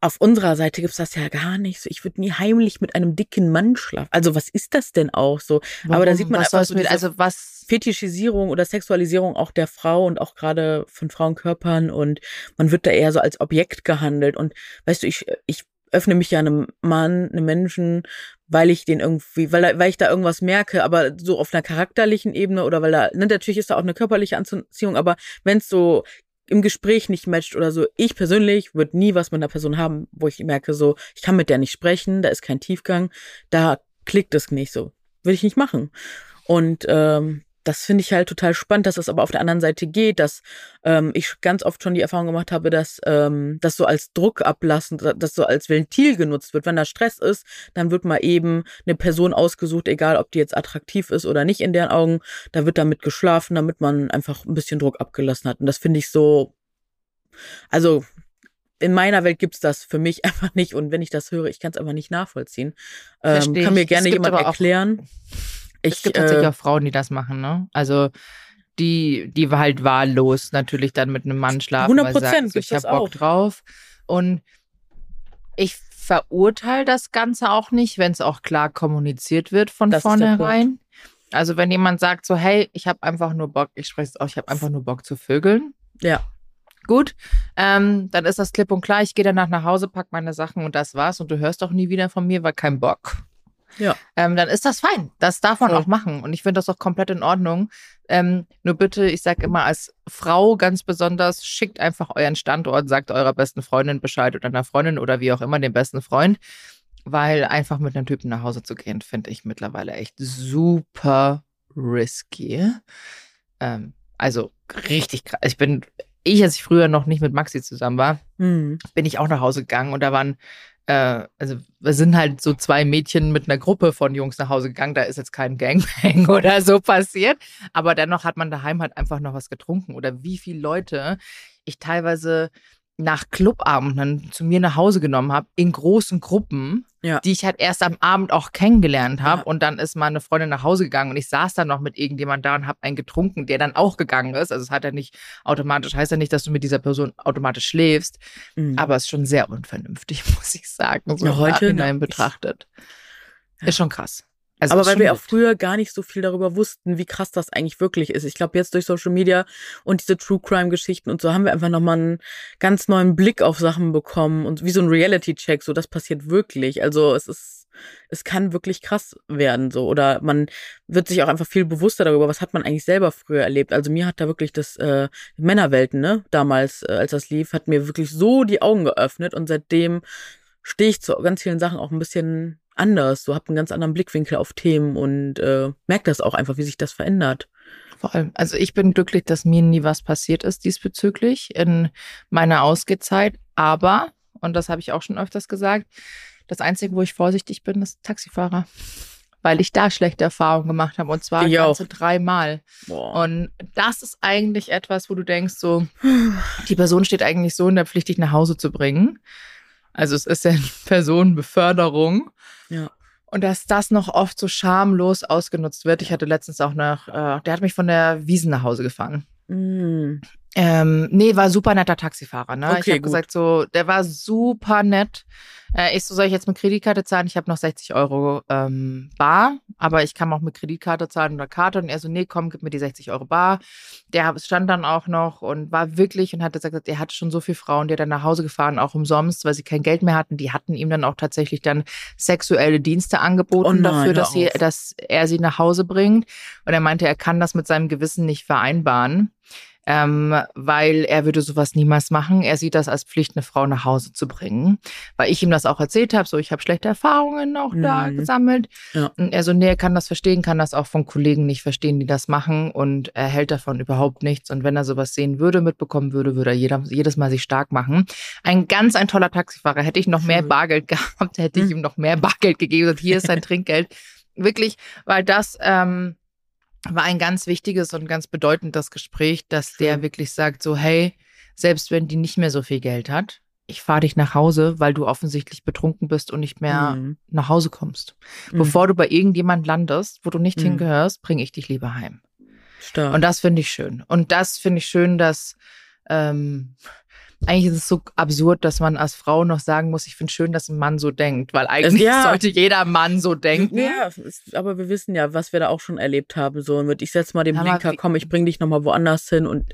auf unserer Seite gibt's das ja gar nicht so. Ich würde nie heimlich mit einem dicken Mann schlafen. Also was ist das denn auch so? Warum? Aber da sieht man was einfach so mit, also was Fetischisierung oder Sexualisierung auch der Frau und auch gerade von Frauenkörpern und man wird da eher so als Objekt gehandelt. Und weißt du, ich, ich öffne mich ja einem Mann, einem Menschen, weil ich den irgendwie, weil, weil ich da irgendwas merke, aber so auf einer charakterlichen Ebene oder weil da, ne, natürlich ist da auch eine körperliche Anziehung, aber wenn es so im Gespräch nicht matcht oder so. Ich persönlich würde nie was mit einer Person haben, wo ich merke, so, ich kann mit der nicht sprechen, da ist kein Tiefgang, da klickt es nicht so. Würde ich nicht machen. Und ähm, das finde ich halt total spannend, dass das aber auf der anderen Seite geht, dass ähm, ich ganz oft schon die Erfahrung gemacht habe, dass ähm, das so als Druck ablassen, das so als Ventil genutzt wird. Wenn da Stress ist, dann wird mal eben eine Person ausgesucht, egal ob die jetzt attraktiv ist oder nicht in deren Augen, da wird damit geschlafen, damit man einfach ein bisschen Druck abgelassen hat. Und das finde ich so, also in meiner Welt gibt's das für mich einfach nicht. Und wenn ich das höre, ich kann es einfach nicht nachvollziehen. Ähm, kann mir gerne jemand erklären. Ich, es gibt tatsächlich äh, auch Frauen, die das machen, ne? Also die, die halt wahllos natürlich dann mit einem Mann schlafen. 100 Prozent. So, ich habe Bock drauf. Und ich verurteile das Ganze auch nicht, wenn es auch klar kommuniziert wird von das vornherein. Also wenn jemand sagt so, hey, ich habe einfach nur Bock, ich spreche es auch, ich habe einfach nur Bock zu vögeln. Ja. Gut, ähm, dann ist das klipp und klar. Ich gehe danach nach Hause, pack meine Sachen und das war's. Und du hörst auch nie wieder von mir, weil kein Bock. Ja. Ähm, dann ist das fein. Das darf man Voll. auch machen. Und ich finde das auch komplett in Ordnung. Ähm, nur bitte, ich sage immer als Frau ganz besonders, schickt einfach euren Standort, sagt eurer besten Freundin Bescheid oder einer Freundin oder wie auch immer, dem besten Freund. Weil einfach mit einem Typen nach Hause zu gehen, finde ich mittlerweile echt super risky. Ähm, also richtig krass. Ich bin, ich, als ich früher noch nicht mit Maxi zusammen war, mhm. bin ich auch nach Hause gegangen und da waren äh, also wir sind halt so zwei Mädchen mit einer Gruppe von Jungs nach Hause gegangen. Da ist jetzt kein Gangbang oder so passiert. Aber dennoch hat man daheim halt einfach noch was getrunken. Oder wie viele Leute ich teilweise nach Clubabenden zu mir nach Hause genommen habe, in großen Gruppen, ja. die ich halt erst am Abend auch kennengelernt habe. Ja. Und dann ist meine Freundin nach Hause gegangen und ich saß dann noch mit irgendjemand da und habe einen getrunken, der dann auch gegangen ist. Also es hat ja nicht automatisch, heißt ja nicht, dass du mit dieser Person automatisch schläfst, mhm. aber es ist schon sehr unvernünftig, muss ich sagen, so ja, heute hinein betrachtet. Ist schon krass. Also aber weil wir auch früher gar nicht so viel darüber wussten, wie krass das eigentlich wirklich ist. Ich glaube, jetzt durch Social Media und diese True Crime Geschichten und so haben wir einfach nochmal einen ganz neuen Blick auf Sachen bekommen und wie so ein Reality Check, so das passiert wirklich. Also es ist, es kann wirklich krass werden, so. Oder man wird sich auch einfach viel bewusster darüber, was hat man eigentlich selber früher erlebt. Also mir hat da wirklich das, äh, Männerwelten, ne, damals, äh, als das lief, hat mir wirklich so die Augen geöffnet und seitdem stehe ich zu ganz vielen Sachen auch ein bisschen anders. So habt einen ganz anderen Blickwinkel auf Themen und äh, merkt das auch einfach, wie sich das verändert. Vor allem, also ich bin glücklich, dass mir nie was passiert ist diesbezüglich in meiner Ausgezeit. Aber, und das habe ich auch schon öfters gesagt, Das Einzige, wo ich vorsichtig bin, ist Taxifahrer. Weil ich da schlechte Erfahrungen gemacht habe. Und zwar Ich ganze dreimal. Und das ist eigentlich etwas, wo du denkst, so, die Person steht eigentlich so in der Pflicht, dich nach Hause zu bringen. Also es ist ja eine Personenbeförderung. Ja. Und dass das noch oft so schamlos ausgenutzt wird. Ich hatte letztens auch noch, äh, der hat mich von der Wiesen nach Hause gefahren. Mm. Ähm, nee, war super netter Taxifahrer. Ne? ich Okay, habe gut. gesagt, so, der war super nett. Äh, ich so, soll ich jetzt mit Kreditkarte zahlen? Ich habe noch 60 Euro ähm, bar, aber ich kann auch mit Kreditkarte zahlen oder Karte. Und er so, nee, komm, gib mir die 60 Euro bar. Der stand dann auch noch und war wirklich und hat gesagt, er hatte schon so viele Frauen, die er dann nach Hause gefahren, auch umsonst, weil sie kein Geld mehr hatten. Die hatten ihm dann auch tatsächlich dann sexuelle Dienste angeboten Oh nein, dafür, dass, sie, dass er sie nach Hause bringt. Und er meinte, er kann das mit seinem Gewissen nicht vereinbaren ähm, weil er würde sowas niemals machen. Er sieht das als Pflicht, eine Frau nach Hause zu bringen. Weil ich ihm das auch erzählt habe, so ich habe schlechte Erfahrungen auch da Mhm. gesammelt. Ja. Und er so, nee, er kann das verstehen, kann das auch von Kollegen nicht verstehen, die das machen und er hält davon überhaupt nichts. Und wenn er sowas sehen würde, mitbekommen würde, würde er jeder, jedes Mal sich stark machen. Ein ganz, ein toller Taxifahrer. Hätte ich noch mehr. Bargeld gehabt, hätte ich Mhm. ihm noch mehr Bargeld gegeben. Und hier ist sein Trinkgeld. Wirklich, weil das, ähm, war ein ganz wichtiges und ganz bedeutendes Gespräch, dass der Schön. wirklich sagt, so, hey, selbst wenn die nicht mehr so viel Geld hat, ich fahre dich nach Hause, weil du offensichtlich betrunken bist und nicht mehr Mhm. nach Hause kommst. Mhm. Bevor du bei irgendjemand landest, wo du nicht Mhm. hingehörst, bringe ich dich lieber heim. Stark. Und das finde ich schön. Und das finde ich schön, dass ähm, eigentlich ist es so absurd, dass man als Frau noch sagen muss, ich finde schön, dass ein Mann so denkt, weil eigentlich ja. sollte jeder Mann so denken. Ja, aber wir wissen ja, was wir da auch schon erlebt haben. So mit, ich setz mal den Aber Blinker, komm, ich bring dich nochmal woanders hin und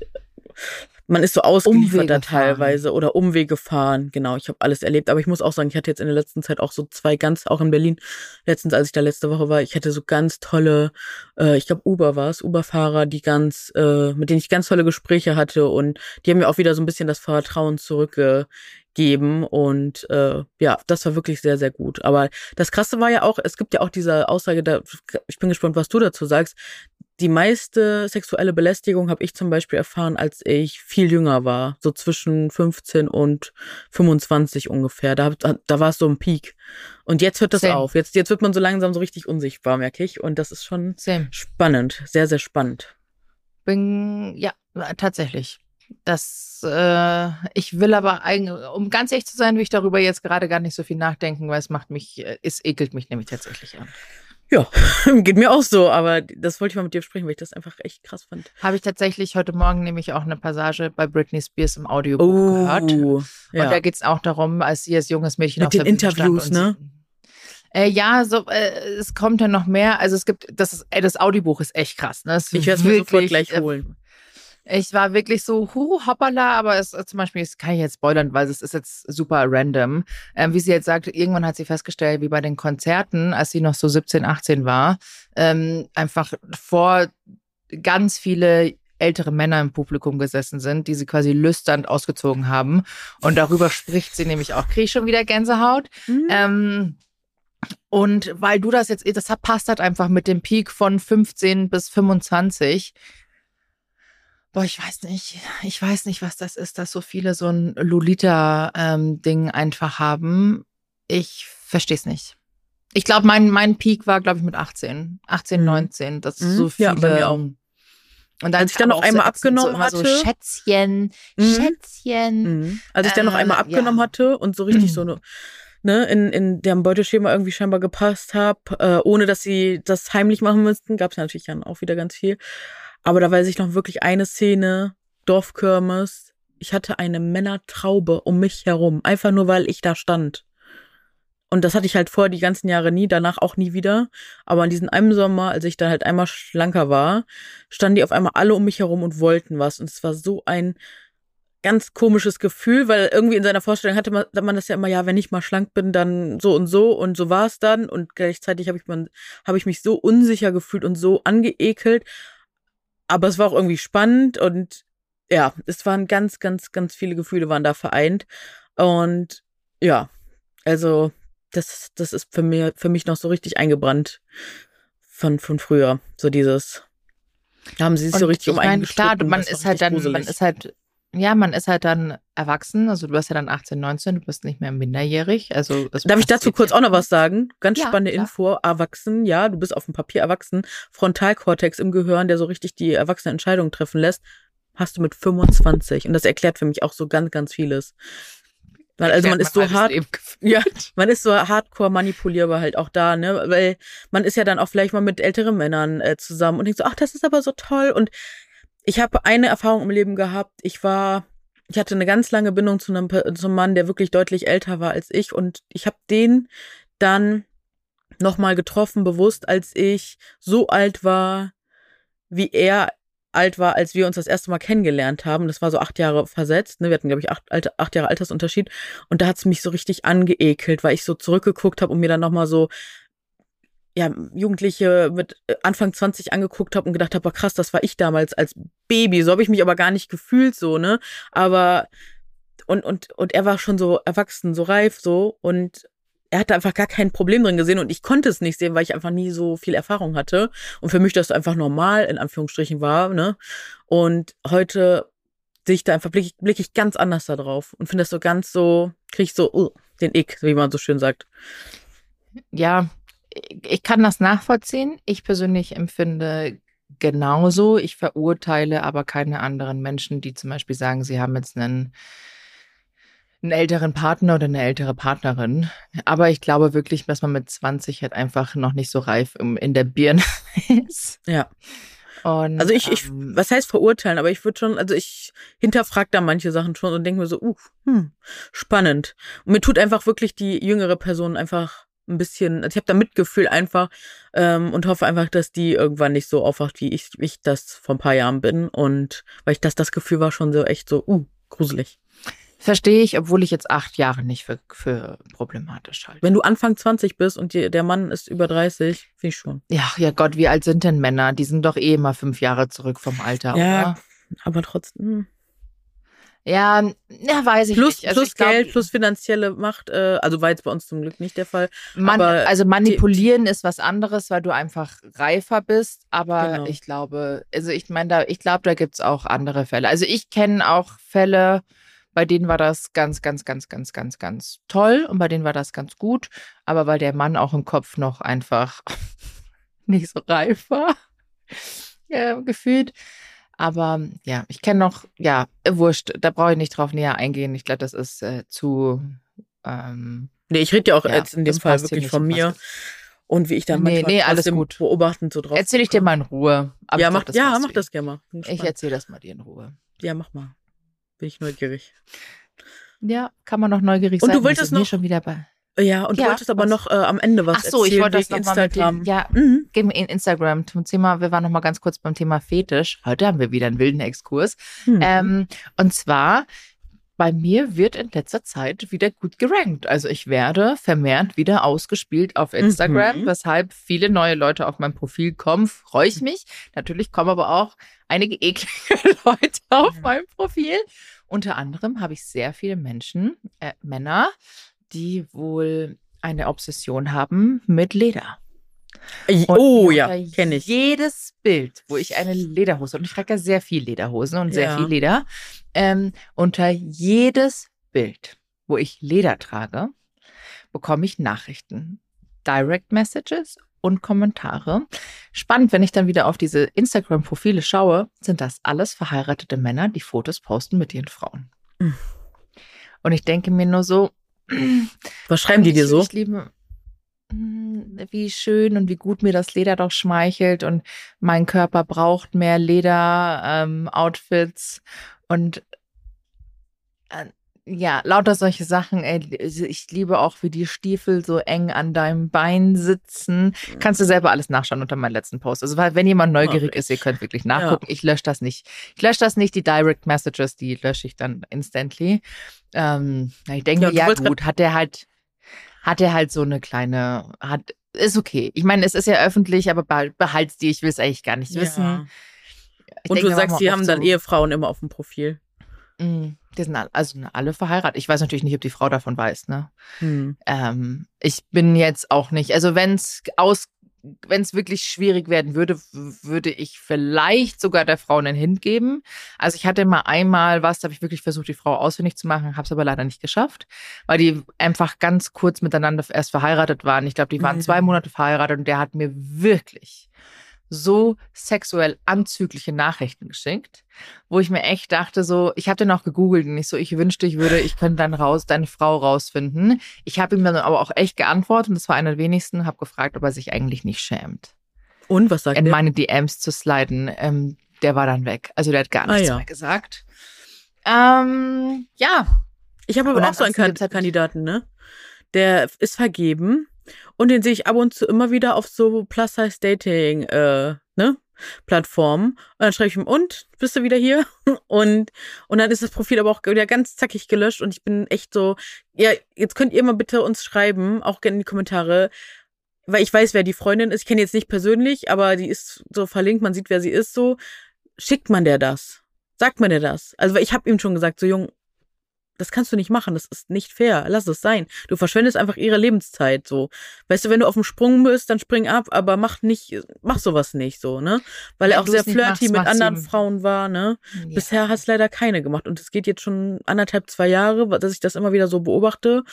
man ist so ausgeliefert teilweise oder Umwege fahren. Genau, ich habe alles erlebt. Aber ich muss auch sagen, ich hatte jetzt in der letzten Zeit auch so zwei ganz, auch in Berlin, letztens, als ich da letzte Woche war, ich hatte so ganz tolle, äh, ich glaube Uber war es, Uber-Fahrer, die ganz, äh, mit denen ich ganz tolle Gespräche hatte und die haben mir auch wieder so ein bisschen das Vertrauen zurückgegeben und äh, ja, das war wirklich sehr, sehr gut. Aber das Krasse war ja auch, es gibt ja auch diese Aussage, da, ich bin gespannt, was du dazu sagst. Die meiste sexuelle Belästigung habe ich zum Beispiel erfahren, als ich viel jünger war, so zwischen 15 und 25 ungefähr. Da, da, da war es so ein Peak. Und jetzt hört das Same. auf. Jetzt, jetzt wird man so langsam so richtig unsichtbar, merke ich. Und das ist schon Same. spannend, sehr, sehr spannend. bin, ja, tatsächlich. Das, äh, ich will aber eigentlich, um ganz ehrlich zu sein, will ich darüber jetzt gerade gar nicht so viel nachdenken, weil es macht mich, äh, es ekelt mich nämlich tatsächlich an. Ja, geht mir auch so, aber das wollte ich mal mit dir besprechen, weil ich das einfach echt krass fand. Habe ich tatsächlich heute Morgen nämlich auch eine Passage bei Britney Spears im Audiobuch gehört. Oh, Und ja. da geht es auch darum, als sie als junges Mädchen Mit auf der den stand Interviews, und ne? Äh, ja, so, äh, es kommt ja noch mehr. Also es gibt, das ist, ey, das Audiobuch ist echt krass. Ne? Ist ich werde es mir sofort gleich äh, holen. Ich war wirklich so, hu, hoppala, aber es äh, zum Beispiel, das kann ich jetzt spoilern, weil es ist jetzt super random. Ähm, wie sie jetzt sagt, irgendwann hat sie festgestellt, wie bei den Konzerten, als sie noch so 17, 18 war, ähm, einfach vor ganz viele ältere Männer im Publikum gesessen sind, die sie quasi lüsternd ausgezogen haben. Und darüber spricht sie nämlich auch. Krieg ich schon wieder Gänsehaut. Mhm. Ähm, und weil du das jetzt, das passt halt einfach mit dem Peak von 15 bis 25. Boah, ich weiß nicht, ich weiß nicht, was das ist, dass so viele so ein Lolita-Ding einfach haben. Ich verstehe es nicht. Ich glaube, mein, mein Peak war, glaube ich, mit 18, 18, Mhm. 19. Das ist Mhm. so viele. Ja, bei mir auch. Und dann Als ich dann noch einmal abgenommen immer so hatte. Schätzchen, Mhm. Schätzchen. Mhm. Als ich dann noch Äh, einmal abgenommen ja. hatte und so richtig so ne, ne, in, in deren Beuteschema irgendwie scheinbar gepasst habe, äh, ohne dass sie das heimlich machen müssten, gab es natürlich dann auch wieder ganz viel. Aber da weiß ich noch wirklich eine Szene, Dorfkirmes. Ich hatte eine Männertraube um mich herum, einfach nur weil ich da stand. Und das hatte ich halt vor die ganzen Jahre nie, danach auch nie wieder. Aber an diesem einen Sommer, als ich dann halt einmal schlanker war, standen die auf einmal alle um mich herum und wollten was. Und es war so ein ganz komisches Gefühl, weil irgendwie in seiner Vorstellung hatte man, das ja immer, ja, wenn ich mal schlank bin, dann so und so und so war es dann. Und gleichzeitig habe ich, habe ich mich so unsicher gefühlt und so angeekelt. Aber es war auch irgendwie spannend und ja, es waren ganz, ganz, ganz viele Gefühle waren da vereint. Und ja, also das, das ist für mich, für mich noch so richtig eingebrannt von, von früher. So dieses, da haben sie sich so richtig ich um klar, man ist halt dann, man gruselig. ist halt, ja, man ist halt dann erwachsen, also du bist ja dann 18, 19, du bist nicht mehr minderjährig. Also Darf ich dazu kurz auch noch was sagen? Ganz ja, spannende klar. Info. Erwachsen, ja, du bist auf dem Papier erwachsen. Frontalkortex im Gehirn, der so richtig die erwachsene Entscheidung treffen lässt, hast du mit 25. Und das erklärt für mich auch so ganz, ganz vieles. Weil also man ist so hart, ja, man ist so hardcore manipulierbar halt auch da, ne? Weil man ist ja dann auch vielleicht mal mit älteren Männern äh, zusammen und denkt so, ach, das ist aber so toll. Und ich habe eine Erfahrung im Leben gehabt. Ich war, ich hatte eine ganz lange Bindung zu einem, zu einem Mann, der wirklich deutlich älter war als ich. Und ich habe den dann nochmal getroffen, bewusst, als ich so alt war, wie er alt war, als wir uns das erste Mal kennengelernt haben. Das war so acht Jahre versetzt. Ne? Wir hatten, glaube ich, acht, acht Jahre Altersunterschied. Und da hat's mich so richtig angeekelt, weil ich so zurückgeguckt habe und mir dann nochmal so ja, Jugendliche mit äh, Anfang 20 angeguckt habe und gedacht habe, krass, das war ich damals als Baby. So habe ich mich aber gar nicht gefühlt, so, ne? Aber und, und, und er war schon so erwachsen, so reif, so. Und er hatte einfach gar kein Problem drin gesehen und ich konnte es nicht sehen, weil ich einfach nie so viel Erfahrung hatte. Und für mich das einfach normal, in Anführungsstrichen, war, ne? Und heute sehe ich da einfach, blicke ich, blick ich ganz anders da drauf und finde das so ganz so, kriege ich so uh, den Ick, wie man so schön sagt. Ja, ich kann das nachvollziehen. Ich persönlich empfinde genauso. Ich verurteile aber keine anderen Menschen, die zum Beispiel sagen, sie haben jetzt einen, einen älteren Partner oder eine ältere Partnerin. Aber ich glaube wirklich, dass man mit 20 halt einfach noch nicht so reif in der Birne ist. Ja. Und, also ich, ich, ähm, was heißt verurteilen, aber ich würde schon, also ich hinterfrage da manche Sachen schon und denke mir so, uh, hm, spannend. Und mir tut einfach wirklich die jüngere Person einfach ein bisschen, also ich habe da Mitgefühl einfach ähm, und hoffe einfach, dass die irgendwann nicht so aufwacht, wie ich, ich das vor ein paar Jahren bin. Und weil ich das, das Gefühl war schon so echt so, uh, gruselig. Verstehe ich, obwohl ich jetzt acht Jahre nicht für, für problematisch halte. Wenn du Anfang 20 bist und die, der Mann ist über 30, finde ich schon. Ja, ja Gott, wie alt sind denn Männer? Die sind doch eh immer fünf Jahre zurück vom Alter, ja, oder? aber trotzdem. Ja, ja, weiß ich plus, nicht. Also plus glaub, Geld, plus finanzielle Macht, äh, also war jetzt bei uns zum Glück nicht der Fall. Man, also manipulieren ist was anderes, weil du einfach reifer bist. Aber genau. ich glaube, also ich meine, da, ich glaube, da gibt's auch andere Fälle. Also ich kenne auch Fälle, bei denen war das ganz, ganz, ganz, ganz, ganz, ganz toll und bei denen war das ganz gut. Aber weil der Mann auch im Kopf noch einfach nicht so reif war, ja, gefühlt. Aber ja, ich kenne noch, ja, wurscht, da brauche ich nicht drauf näher eingehen. Ich glaube, das ist äh, zu. Ähm, nee, ich rede ja auch ja, jetzt in dem Fall wirklich von mir. Und wie ich dann manchmal nee, nee, alles gut. beobachtend so drauf. Erzähl ich dir mal in Ruhe. Aber ja, mach, das, ja, mach das gerne mal. Ich erzähle das mal dir in Ruhe. Ja, mach mal. Bin ich neugierig. Ja, kann man noch neugierig sein. Und du wolltest noch schon wieder bei. Ja, und ja, du wolltest aber was? noch äh, am Ende was Ach so, erzählen ich wollte das noch Instagram. Mal mit dem, ja, mhm. geben in Instagram zum Thema, wir waren noch mal ganz kurz beim Thema Fetisch. Heute haben wir wieder einen wilden Exkurs. Mhm. Ähm, und zwar, bei mir wird in letzter Zeit wieder gut gerankt. Also ich werde vermehrt wieder ausgespielt auf Instagram, mhm. weshalb viele neue Leute auf mein Profil kommen. Freue ich mich. Natürlich kommen aber auch einige eklige Leute auf mein Profil. Unter anderem habe ich sehr viele Menschen, äh, Männer, die wohl eine Obsession haben mit Leder. Und oh ja, kenne ich. Jedes Bild, wo ich eine Lederhose, und ich trage ja sehr viel Lederhosen und sehr ja. viel Leder, ähm, unter jedes Bild, wo ich Leder trage, bekomme ich Nachrichten, Direct Messages und Kommentare. Spannend, wenn ich dann wieder auf diese Instagram-Profile schaue, sind das alles verheiratete Männer, die Fotos posten mit ihren Frauen. Mhm. Und ich denke mir nur so, was schreiben die dir so? Ich liebe, hm, wie schön und wie gut mir das Leder doch schmeichelt und mein Körper braucht mehr Leder-Outfits ähm, und äh, ja, lauter solche Sachen. Ey, also ich liebe auch, wie die Stiefel so eng an deinem Bein sitzen. Mhm. Kannst du selber alles nachschauen unter meinem letzten Post. Also, weil, wenn jemand neugierig ist, ihr könnt wirklich nachgucken. Ja. Ich lösche das nicht. Ich lösche das nicht. Die Direct Messages, die lösche ich dann instantly. Ähm, ich denke, ja, ja gut, hat der halt, hat er halt so eine kleine, hat, ist okay. Ich meine, es ist ja öffentlich, aber behalt's die. Ich will es eigentlich gar nicht wissen. Ich Und du sagst, die haben dann so, Ehefrauen immer auf dem Profil. Mm, die sind also alle verheiratet. Ich weiß natürlich nicht, ob die Frau davon weiß, ne? Hm. Ähm, ich bin jetzt auch nicht, also wenn es aus wenn es wirklich schwierig werden würde, würde ich vielleicht sogar der Frau einen Hint geben. Also ich hatte mal einmal was, da habe ich wirklich versucht, die Frau ausfindig zu machen, habe es aber leider nicht geschafft, weil die einfach ganz kurz miteinander erst verheiratet waren. Ich glaube, die waren mhm. zwei Monate verheiratet und der hat mir wirklich so sexuell anzügliche Nachrichten geschickt, wo ich mir echt dachte, so, ich habe den auch gegoogelt und ich so, ich wünschte, ich würde, ich könnte dann raus, deine Frau rausfinden. Ich habe ihm dann aber auch echt geantwortet und das war einer der wenigsten, habe gefragt, ob er sich eigentlich nicht schämt. Und was sagt er? In meine DMs zu sliden. Ähm, der war dann weg. Also der hat gar ah, nichts ah, ja. mehr gesagt. Ähm, ja. Ich habe aber auch so einen Kandidaten, ne? Der ist vergeben und den sehe ich ab und zu immer wieder auf so Plus-Size-Dating, äh, ne? Plattformen. Und dann schreibe ich ihm, und, bist du wieder hier? Und, und dann ist das Profil aber auch wieder ganz zackig gelöscht und ich bin echt so, ja, jetzt könnt ihr mal bitte uns schreiben, auch gerne in die Kommentare, weil ich weiß, wer die Freundin ist. Ich kenne jetzt nicht persönlich, aber die ist so verlinkt, man sieht, wer sie ist, so. Schickt man der das? Sagt man der das? Also, ich habe ihm schon gesagt, so, Jung, das kannst du nicht machen, das ist nicht fair, lass es sein. Du verschwendest einfach ihre Lebenszeit, so. Weißt du, wenn du auf dem Sprung bist, dann spring ab, aber mach nicht, mach sowas nicht, so, ne? Weil er auch sehr flirty machst, mit anderen Frauen war, ne? Ja. Bisher hast leider keine gemacht und es geht jetzt schon anderthalb, zwei Jahre, dass ich das immer wieder so beobachte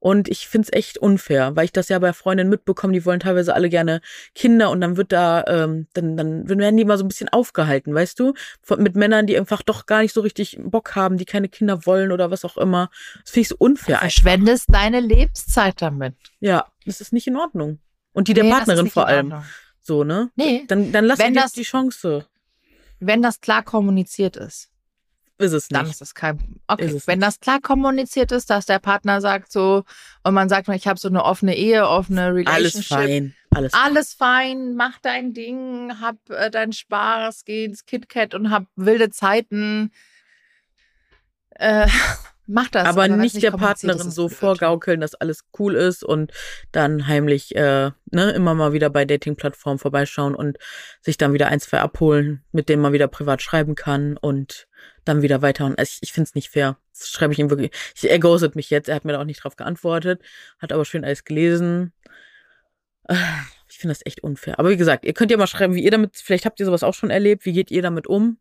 und ich find's echt unfair, weil ich das ja bei Freundinnen mitbekomme, die wollen teilweise alle gerne Kinder und dann wird da, ähm, dann, dann werden die immer so ein bisschen aufgehalten, weißt du? Von, mit Männern, die einfach doch gar nicht so richtig Bock haben, die keine Kinder wollen oder was auch immer. Das finde ich so unfair. Du verschwendest deine Lebenszeit damit. Ja, das ist nicht in Ordnung. Und die der nee, Partnerin vor allem. So, ne? Nee. Dann, dann lass dir die Chance. Wenn das klar kommuniziert ist. Ist es nicht. Dann ist es kein. Okay, es wenn nicht. das klar kommuniziert ist, dass der Partner sagt so und man sagt, ich habe so eine offene Ehe, offene Relationship. Alles fein. Alles, alles fein, mach dein Ding, hab äh, deinen Spaß, geh ins KitKat und hab wilde Zeiten. Äh, mach das. Aber, aber nicht der Partnerin so vorgaukeln, dass alles cool ist und dann heimlich äh, ne, immer mal wieder bei Dating-Plattformen vorbeischauen und sich dann wieder ein, zwei abholen, mit denen man wieder privat schreiben kann und dann wieder weiter. Und ich, ich finde es nicht fair. Das schreibe ich ihm wirklich. Ich, er ghostet mich jetzt. Er hat mir da auch nicht drauf geantwortet. Hat aber schön alles gelesen. Ich finde das echt unfair. Aber wie gesagt, ihr könnt ja mal schreiben, wie ihr damit, vielleicht habt ihr sowas auch schon erlebt. Wie geht ihr damit um?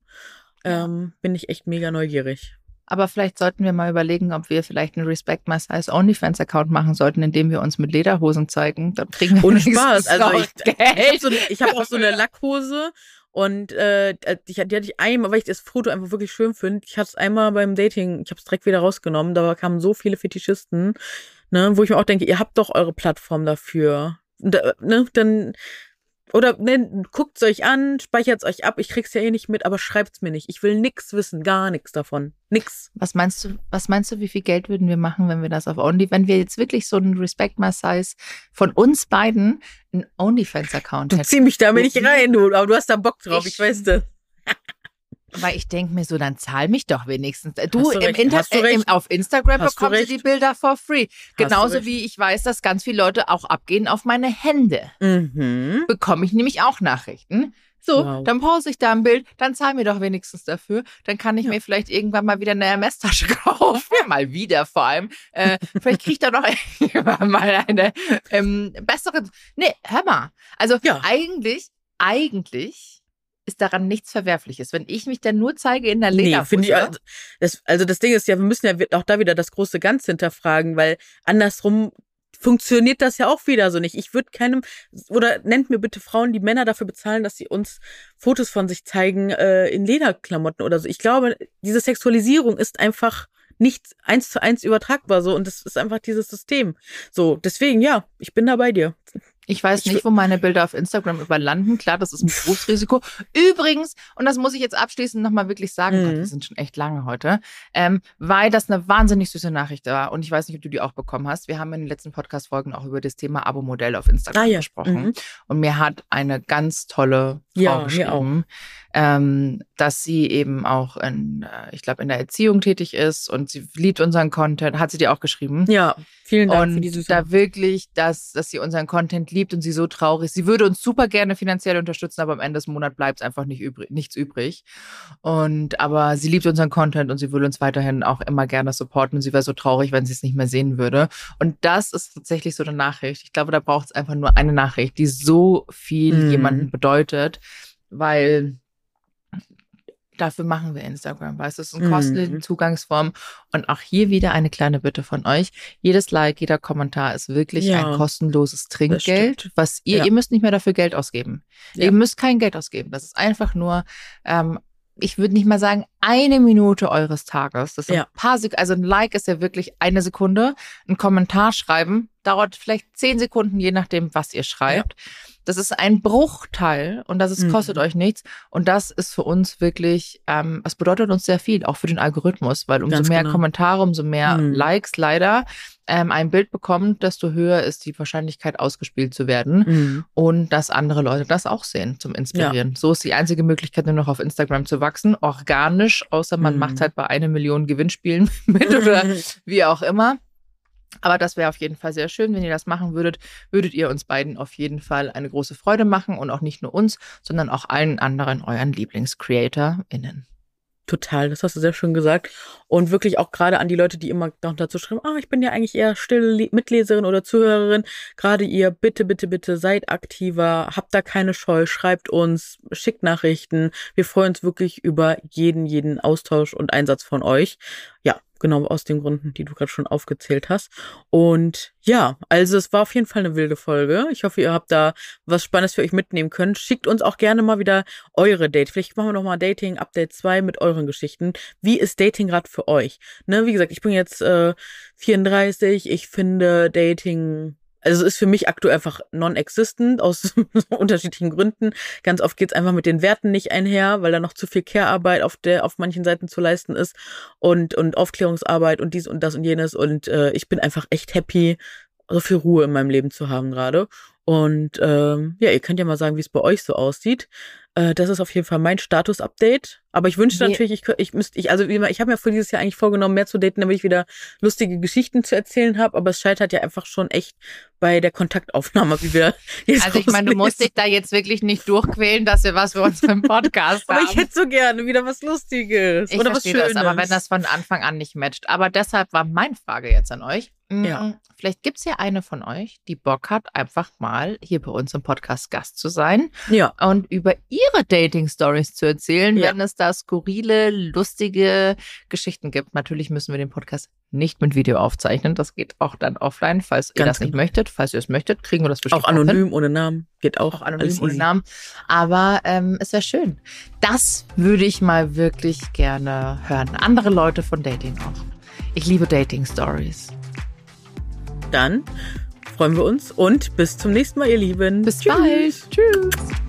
Ähm, bin ich echt mega neugierig. Aber vielleicht sollten wir mal überlegen, ob wir vielleicht einen Respect My Size OnlyFans Account machen sollten, indem wir uns mit Lederhosen zeigen. Dann kriegen wir Ohne Spaß. Also ich, habe so, ich hab auch so eine Lackhose und äh, die, die hatte ich einmal, weil ich das Foto einfach wirklich schön finde. Ich hatte es einmal beim Dating, ich habe es direkt wieder rausgenommen. Da kamen so viele Fetischisten, ne, wo ich mir auch denke, ihr habt doch eure Plattform dafür. Da, ne, dann oder ne, guckt's euch an, speichert's euch ab. Ich krieg's ja eh nicht mit, aber schreibt's mir nicht. Ich will nix wissen, gar nichts davon. Nix. Was meinst du, was meinst du, wie viel Geld würden wir machen, wenn wir das auf Only, wenn wir jetzt wirklich so einen Respect My Size von uns beiden einen OnlyFans-Account hätten? Du zieh mich da nicht rein, du, aber du hast da Bock drauf, ich, ich weiß das. Weil ich denke mir so, dann zahl mich doch wenigstens. Du, du im Inter du äh, auf Instagram Hast bekommst du, die Bilder for free. Genauso wie ich weiß, dass ganz viele Leute auch abgehen auf meine Hände. Mhm. Bekomme ich nämlich auch Nachrichten. So, wow. dann pause ich da ein Bild, dann zahl mir doch wenigstens dafür. Dann kann ich ja. mir vielleicht irgendwann mal wieder eine Hermes-Tasche kaufen. mal wieder vor allem. Äh, vielleicht kriege ich da noch irgendwann mal eine ähm, bessere. Nee, hör mal. Also ja. eigentlich, eigentlich ist daran nichts Verwerfliches. Wenn ich mich dann nur zeige in der Lederhose. Nee, ich, also, das, also das Ding ist ja, wir müssen ja auch da wieder das große Ganz hinterfragen, weil andersrum funktioniert das ja auch wieder so nicht. Ich würde keinem, oder nennt mir bitte Frauen, die Männer dafür bezahlen, dass sie uns Fotos von sich zeigen äh, in Lederklamotten oder so. Ich glaube, diese Sexualisierung ist einfach nicht eins zu eins übertragbar so und das ist einfach dieses System. So, deswegen ja, ich bin da bei dir. Ich weiß nicht, wo meine Bilder auf Instagram überlanden. Klar, das ist ein Berufsrisiko. Übrigens, und das muss ich jetzt abschließend nochmal wirklich sagen, mhm. Gott, wir sind schon echt lange heute, ähm, weil das eine wahnsinnig süße Nachricht war. Und ich weiß nicht, ob du die auch bekommen hast. Wir haben in den letzten Podcast-Folgen auch über das Thema Abo-Modell auf Instagram ah, ja. gesprochen. Mhm. Und mir hat eine ganz tolle Frau ja, geschrieben, ähm, dass sie eben auch in, äh, ich glaube, in der Erziehung tätig ist und sie liebt unseren Content. Hat sie dir auch geschrieben? Ja, vielen Dank und für diese da wirklich, dass, dass sie unseren Content liebt und sie so traurig ist. Sie würde uns super gerne finanziell unterstützen, aber am Ende des Monats bleibt es einfach nicht übrig, nichts übrig. Und aber sie liebt unseren Content und sie würde uns weiterhin auch immer gerne supporten und sie wäre so traurig, wenn sie es nicht mehr sehen würde. Und das ist tatsächlich so eine Nachricht. Ich glaube, da braucht es einfach nur eine Nachricht, die so viel mm. jemanden bedeutet, weil Dafür machen wir Instagram, weil es ist eine kostenlose mhm. Zugangsform. Und auch hier wieder eine kleine Bitte von euch. Jedes Like, jeder Kommentar ist wirklich ja, ein kostenloses Trinkgeld, was ihr, ja. ihr müsst nicht mehr dafür Geld ausgeben. Ja. Ihr müsst kein Geld ausgeben. Das ist einfach nur, ähm, ich würde nicht mal sagen, eine Minute eures Tages. Das sind ein paar Sekunden, also ein Like ist ja wirklich eine Sekunde. Ein Kommentar schreiben dauert vielleicht zehn Sekunden, je nachdem, was ihr schreibt. Das ist ein Bruchteil und das ist, mhm. kostet euch nichts. Und das ist für uns wirklich, ähm, es bedeutet uns sehr viel, auch für den Algorithmus, weil umso Ganz mehr genau. Kommentare, umso mehr mhm. Likes leider ähm, ein Bild bekommt, desto höher ist die Wahrscheinlichkeit, ausgespielt zu werden. Mhm. Und dass andere Leute das auch sehen zum Inspirieren. Ja. So ist die einzige Möglichkeit, nur noch auf Instagram zu wachsen. Organisch, außer man mhm. macht halt bei einer Million Gewinnspielen mit oder wie auch immer. Aber das wäre auf jeden Fall sehr schön, wenn ihr das machen würdet. Würdet ihr uns beiden auf jeden Fall eine große Freude machen und auch nicht nur uns, sondern auch allen anderen euren Lieblings-CreatorInnen. Total, das hast du sehr schön gesagt. Und wirklich auch gerade an die Leute, die immer noch dazu schreiben, ah, ich bin ja eigentlich eher stille Mitleserin oder Zuhörerin. Gerade ihr, bitte, bitte, bitte, seid aktiver, habt da keine Scheu, schreibt uns, schickt Nachrichten. Wir freuen uns wirklich über jeden, jeden Austausch und Einsatz von euch. Ja, Genau aus den Gründen, die du gerade schon aufgezählt hast. Und ja, also es war auf jeden Fall eine wilde Folge. Ich hoffe, ihr habt da was Spannendes für euch mitnehmen können. Schickt uns auch gerne mal wieder eure Date. Vielleicht machen wir noch mal Dating Update 2 mit euren Geschichten. Wie ist Dating gerade für euch? Ne, wie gesagt, ich bin jetzt äh, 34. Ich finde Dating also es ist für mich aktuell einfach non-existent aus unterschiedlichen Gründen. Ganz oft geht's einfach mit den Werten nicht einher, weil da noch zu viel Care-Arbeit auf auf manchen Seiten zu leisten ist und und Aufklärungsarbeit und dies und das und jenes und äh, ich bin einfach echt happy, so viel Ruhe in meinem Leben zu haben gerade. Und ähm, ja, ihr könnt ja mal sagen, wie es bei euch so aussieht. Äh, das ist auf jeden Fall mein Status-Update. Aber ich wünschte nee. natürlich, ich, ich müsste, ich, also wie immer, ich habe mir für dieses Jahr eigentlich vorgenommen, mehr zu daten, damit ich wieder lustige Geschichten zu erzählen habe. Aber es scheitert ja einfach schon echt bei der Kontaktaufnahme, wie wir jetzt Also ich meine, du musst dich da jetzt wirklich nicht durchquälen, dass wir was für unseren Podcast haben. aber ich hätte so gerne wieder was Lustiges ich oder was Schönes. Das, aber wenn das von Anfang an nicht matcht. Aber deshalb war meine Frage jetzt an euch. Mm, ja. Vielleicht gibt es ja eine von euch, die Bock hat, einfach mal hier bei uns im Podcast Gast zu sein. Ja. Und über ihre Dating-Stories zu erzählen, ja. wenn es da skurrile, lustige Geschichten gibt. Natürlich müssen wir den Podcast nicht mit Video aufzeichnen. Das geht auch dann offline, falls Ganz ihr das nicht genau. möchtet. Falls ihr es möchtet, kriegen wir das bestimmt auch anonym, auch ohne Namen. Geht auch. auch anonym, ohne Namen. Aber ähm, es wäre schön. Das würde ich mal wirklich gerne hören. Andere Leute von Dating auch. Ich liebe Dating-Stories. Dann freuen wir uns und bis zum nächsten Mal, ihr Lieben. Bis Tschüss. bald. Tschüss.